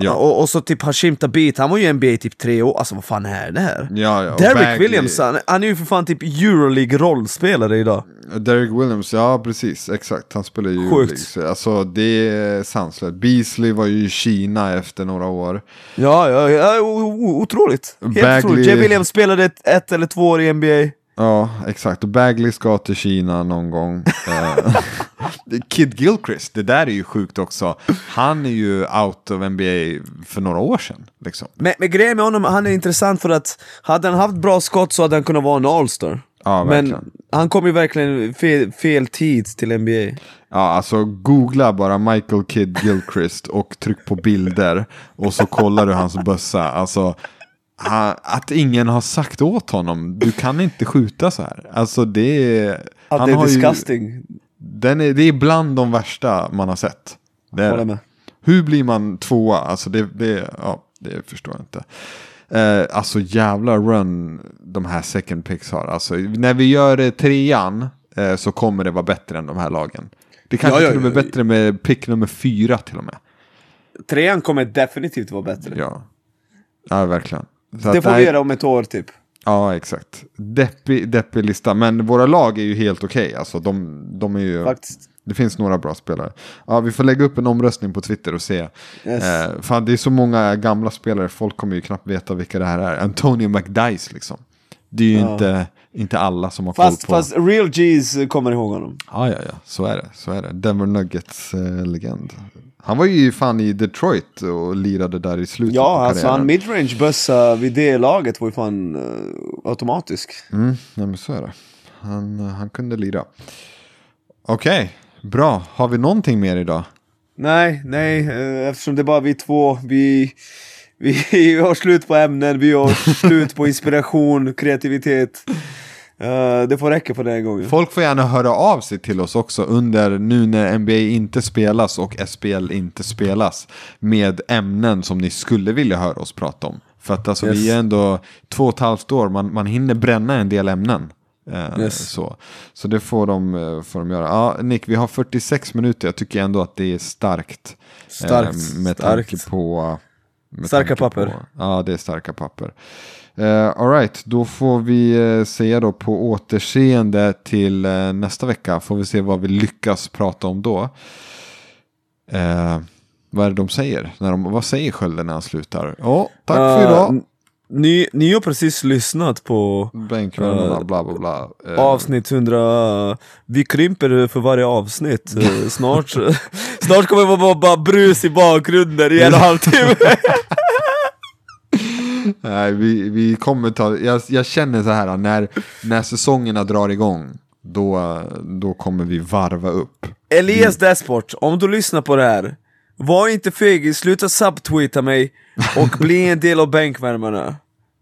Ja. och, och så typ Hashim Tabit, han var ju NBA typ tre år, alltså vad fan är det här? Ja, ja, Derrick Bagley- Williams, han, han är ju för fan typ Euroleague rollspelare idag. Derek Williams, ja precis, exakt. Han spelar ju Sjukt. League. Alltså det är sanslöst. Beasley var ju i Kina efter några år. Ja, ja, ja otroligt. Helt Bagley- otroligt. Jay Williams spelade ett, ett eller två år i NBA. Ja, exakt. Och Bagley ska till Kina någon gång. Eh, Kid Gilchrist, det där är ju sjukt också. Han är ju out of NBA för några år sedan. Liksom. Men, men grejen med honom, han är intressant för att hade han haft bra skott så hade han kunnat vara en allstar. Ja, men han kom ju verkligen fel, fel tid till NBA. Ja, alltså googla bara Michael Kidd Gilchrist och tryck på bilder och så kollar du hans bössa. Alltså, att ingen har sagt åt honom, du kan inte skjuta så här. Alltså det är... Att det är har ju- disgusting. den är, det är bland de värsta man har sett. Det är med. Hur blir man tvåa? Alltså det, det, ja, det förstår jag inte. Eh, alltså jävla run de här second picks har. Alltså, när vi gör eh, trean eh, så kommer det vara bättre än de här lagen. Det kanske Ja, ja, till och med bättre med pick nummer fyra till och med. Trean kommer definitivt vara bättre. Ja, ja verkligen. Så det får nej, vi göra om ett år typ. Ja, exakt. Deppig, deppig lista, men våra lag är ju helt okej. Alltså, de, de är ju... Faktiskt. Det finns några bra spelare. Ja, vi får lägga upp en omröstning på Twitter och se. Yes. Eh, fan, det är så många gamla spelare, folk kommer ju knappt veta vilka det här är. Antonio McDice liksom. Det är ju Ja. inte, inte alla som har Fast, koll på. fast real G's kommer ihåg honom. Ja, ja, ja, så är det. Så är det. Denver Nuggets eh. Han var ju fan i Detroit och lirade där i slutet Ja, på alltså karriären. han midrange bössa vid det laget var ju fan uh, automatisk. Mm, nej men så är det. Han, eh, han kunde lira. Okej, bra. Har vi någonting mer idag? Nej, nej, eh, eftersom det är bara vi två, vi, vi har slut på ämnen, vi har slut på inspiration, kreativitet. Eh, det får räcka för den här gången. Folk får gärna höra av sig till oss också under nu när NBA inte spelas och SPL inte spelas med ämnen som ni skulle vilja höra oss prata om. För att alltså, vi Yes. är ändå två och ett halvt år, man, man hinner bränna en del ämnen. Eh, Yes. så. så det får de, eh, får de göra. Ja, Nick, vi har 46 minuter, jag tycker ändå att det är starkt. Starkt, eh, med tanke starkt. på... med Starka tanke papper. På, ja, det är starka papper. Uh, Alright, då får vi uh, säga då på återseende till eh, nästa vecka. Får vi se vad vi lyckas prata om då. Eh, vad är det de säger? När de, vad säger Skölden när han slutar? Ja, tack för Eh, idag. Ni, ni har precis lyssnat på Bänkvärmarna, bla bla bla. Eh, avsnitt 100, vi krymper för varje avsnitt. Eh, snart, snart kommer det vara bara brus i bakgrunden i en och en halv timme. Nej, vi, vi kommer ta, jag, jag känner så här, när, när säsongerna drar igång, då, då kommer vi varva upp. Elias Desport, om du lyssnar på det här, var inte feg, sluta subtweeta mig och bli en del av bänkvärmarna.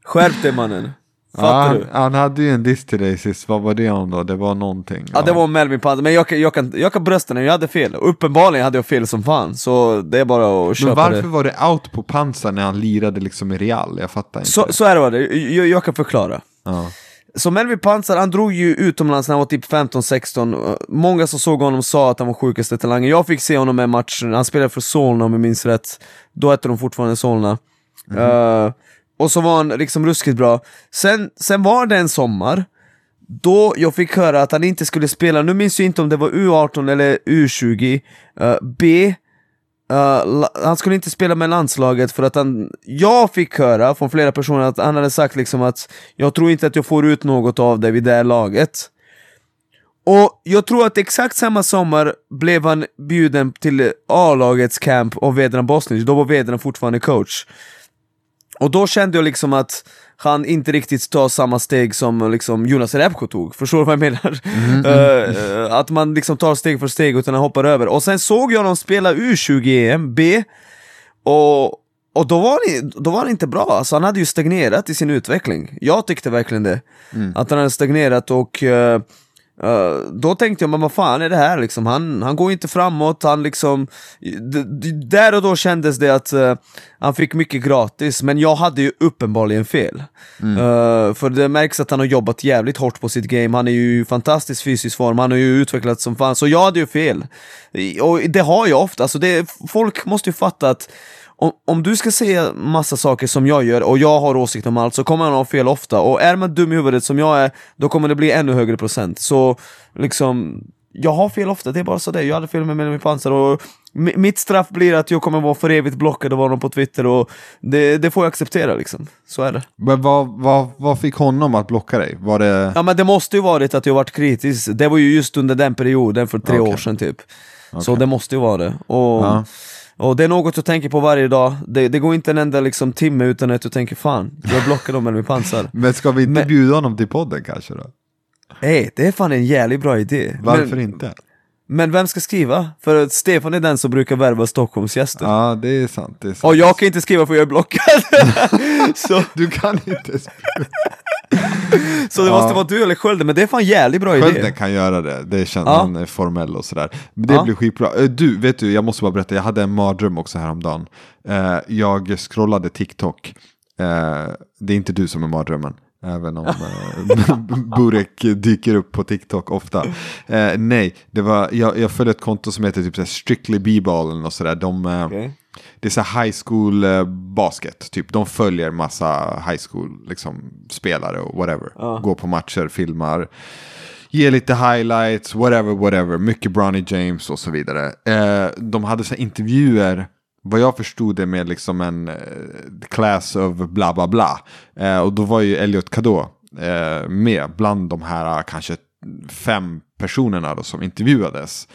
Skärp dig mannen. Ja, Fattar han, du? han hade ju en diss till dig sist, vad var det om då? Det var någonting. Ja det var Melvin Panther, men jag kan, jag, kan, jag kan brösta den, jag hade fel. Uppenbarligen hade jag fel som fan, så det är bara att Men köpa varför det. var det out på pansar när han lirade liksom i Real? Jag fattar inte. Så, så är det bara, det. jag, jag kan förklara. Ja. Så Melvin Pansar, han drog ju utomlands när han var typ 15-16 Många som såg honom sa att han var sjukaste talangen Jag fick se honom i matchen, han spelade för Solna om jag minns rätt Då hette de fortfarande Solna Eh, och så var han liksom ruskigt bra sen, sen var det en sommar Då jag fick höra att han inte skulle spela, nu minns jag inte om det var U18 eller U20 uh, eh, B Uh, han skulle inte spela med landslaget för att han, jag fick höra från flera personer att han hade sagt liksom att jag tror inte att jag får ut något av det vid det här laget. Och jag tror att exakt samma sommar blev han bjuden till A-lagets camp av Vedran Bosnic, då var Vedran fortfarande coach. Och då kände jag liksom att han inte riktigt tar samma steg som liksom Jonas Repko tog, förstår du vad jag menar? Eh, eh, att man liksom tar steg för steg utan att hoppa över. Och sen såg jag honom spela U20-EM, B, och, och då, var han, då var han inte bra, alltså han hade ju stagnerat i sin utveckling. Jag tyckte verkligen det. Att han hade stagnerat och eh, eh, då tänkte jag, men vad fan är det här liksom? Han, han går inte framåt, han liksom... Där och då kändes det att eh, han fick mycket gratis, men jag hade ju uppenbarligen fel. Eh, för det märks att han har jobbat jävligt hårt på sitt game, han är ju i fantastisk fysisk form, han har ju utvecklats som fan, så jag hade ju fel. Och det har jag ofta, alltså det, folk måste ju fatta att om, om du ska säga massa saker som jag gör och jag har åsikt om allt så kommer han ha fel ofta och är man dum i huvudet som jag är då kommer det bli ännu högre procent så liksom jag har fel ofta, det är bara så det Jag hade fel med Melvin Pansar och mi- mitt straff blir att jag kommer vara för evigt blockad av honom på Twitter och det, det får jag acceptera liksom. Så är det. Men vad, vad, vad fick honom att blocka dig? Var det... Ja men det måste ju varit att jag varit kritisk, det var ju just under den perioden för tre Okej. år sedan typ. Så Okej. det måste ju vara det. Och, Ja. Och det är något jag tänker på varje dag, det, det går inte en enda liksom, timme utan att jag tänker fan, jag blockar dem med min pansar. Men ska vi inte Men- bjuda honom till podden kanske då? Ey, det är fan en jävligt bra idé. Varför men, inte? Men vem ska skriva? För att Stefan är den som brukar värva Stockholmsgäster. Ja, det är sant. Det är sant. Och jag kan inte skriva för jag är blockad. så, Du kan inte... så det Ja. måste vara du eller Skölden, men det är fan jävligt bra idé. Skölden kan göra det, det känns, Ja. han är formell och sådär. Men det Ja. blir skitbra. Eh, Du, vet du, jag måste bara berätta, jag hade en mardröm också häromdagen. Eh, jag scrollade TikTok, eh, det är inte du som är mardrömmen. Även om eh, Burek dyker upp på TikTok ofta. Eh, nej, det var, jag, jag följde ett konto som heter typ så Strictly B-ball eller något sådär. De, eh, Okej. Det är så high school eh, basket, typ. De följer massa high school liksom, spelare och whatever. Ja. Går på matcher, filmar, ger lite highlights, whatever, whatever. Mycket Bronny James och så vidare. Eh, de hade så intervjuer, vad jag förstod det med liksom en eh, class of bla bla bla. Eh, och då var ju Elliot Kado eh, med bland de här eh, kanske fem personerna då, som intervjuades.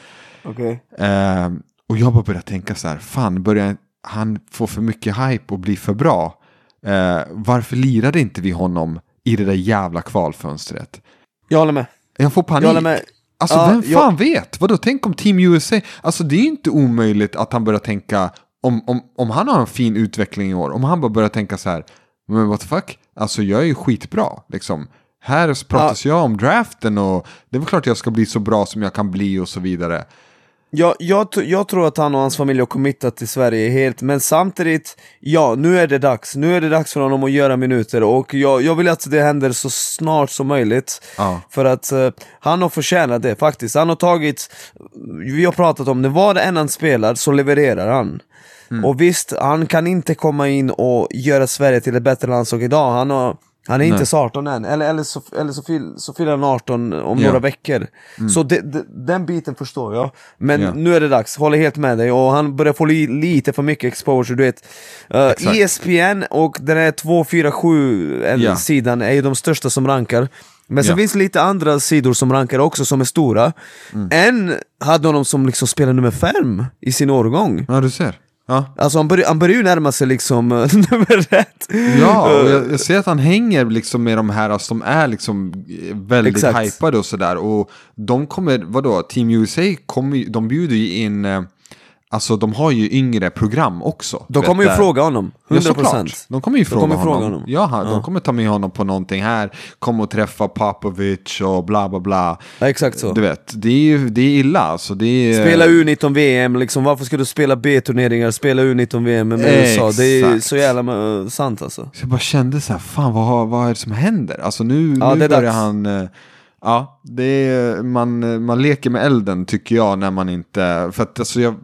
Okej. Eh, och jag bara började tänka så här, fan börjar han få för mycket hype och bli för bra? Varför lirade inte vi honom i det där jävla kvalfönstret? Jag håller med. Jag får panik. Jag håller med. Alltså Ja, vem jag- fan vet? Vadå, tänk om Team USA, alltså det är ju inte omöjligt att han börjar tänka, om, om, om han har en fin utveckling i år, om han bara börjar tänka så här, men what the fuck, alltså jag är ju skitbra, liksom. Här pratas jag om draften och det är väl klart jag ska bli så bra som jag kan bli och så vidare. Jag, jag, jag tror att han och hans familj har committat till Sverige helt, men samtidigt, ja, nu är det dags. Nu är det dags för honom att göra minuter och jag, jag vill att det händer så snart som möjligt. Ja. För att eh, han har förtjänat det faktiskt. Han har tagit, vi har pratat om det, var det än han spelar så levererar han. Mm. Och visst, han kan inte komma in och göra Sverige till ett bättre landslag idag. Han, har, han är inte så 18 än, eller, eller, så, eller så, fyll, så fyller han 18 om Ja. några veckor. Så det, det, den biten förstår jag. Men Ja. nu är det dags, håller helt med dig. Och han börjar få li, lite för mycket exposure, du vet. Uh, Exakt. ESPN och den här 247 en Ja. sidan är ju de största som rankar. Men sen Ja. finns lite andra sidor som rankar också som är stora. Mm. En hade honom som liksom spelar nummer fem i sin årgång. Ja, du ser. Ja, Alltså han börjar, han börjar ju närma sig liksom eh, nummer ett. ja och jag, jag ser att han hänger liksom med de här som är liksom eh, väldigt Exakt. hypade och sådär. Och de kommer, vadå, Team USA kommer de bjuder ju in, eh, alltså de har ju yngre program också. De kommer ju du. fråga honom, 100%. Ja, såklart. De kommer ju fråga, kommer honom. fråga honom. Ja, han- de kommer ta med honom på någonting här, kommer och träffa Popovic och bla bla bla. Ja, exakt så. Du vet, det är ju det är illa alltså. Det är, Spela U19 VM, liksom, varför ska du spela B-turneringar? Spela U19 VM med USA, det är så jävla eh, sant alltså. Så jag bara kände så här, fan vad, vad är det som händer? Alltså nu, Ja, nu börjar dags. han... eh, Ja, det är, man, man leker med elden tycker jag när man inte... För att alltså jag,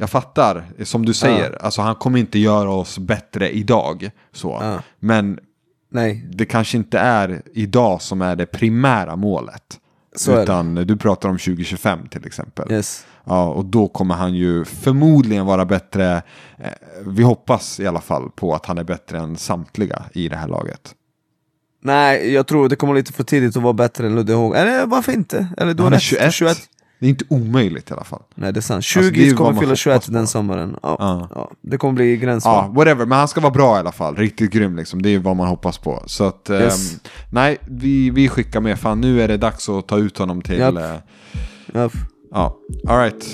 jag fattar, som du säger, alltså han kommer inte göra oss bättre idag. Så. Ja. Men Nej, det kanske inte är idag som är det primära målet. Så. Utan du pratar om 2025 till exempel. yes. Ja, och då kommer han ju förmodligen vara bättre. Eh, vi hoppas i alla fall på att han är bättre än samtliga i det här laget. Nej, jag tror det kommer lite för tidigt att vara bättre än Ludde Håg. Eller varför inte? Eller du Han är rätt, 21. Det är inte omöjligt i alla fall. Nej det är sant, det är 20 ju vad kommer man fylla hoppas 21 på. den sommaren. Ja, Ja. ja. det kommer bli gränsfall. Ja, whatever. Men han ska vara bra i alla fall. Riktigt grym liksom. Det är vad man hoppas på. Så att, ehm, Yes. nej, vi, vi skickar med. Fan, nu är det dags att ta ut honom till... Japp. eh, Ja. ja, alright.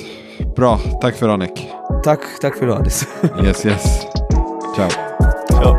Bra. Tack för Anik. Tack, tack för idag Alice. Yes, yes. Ciao. ja.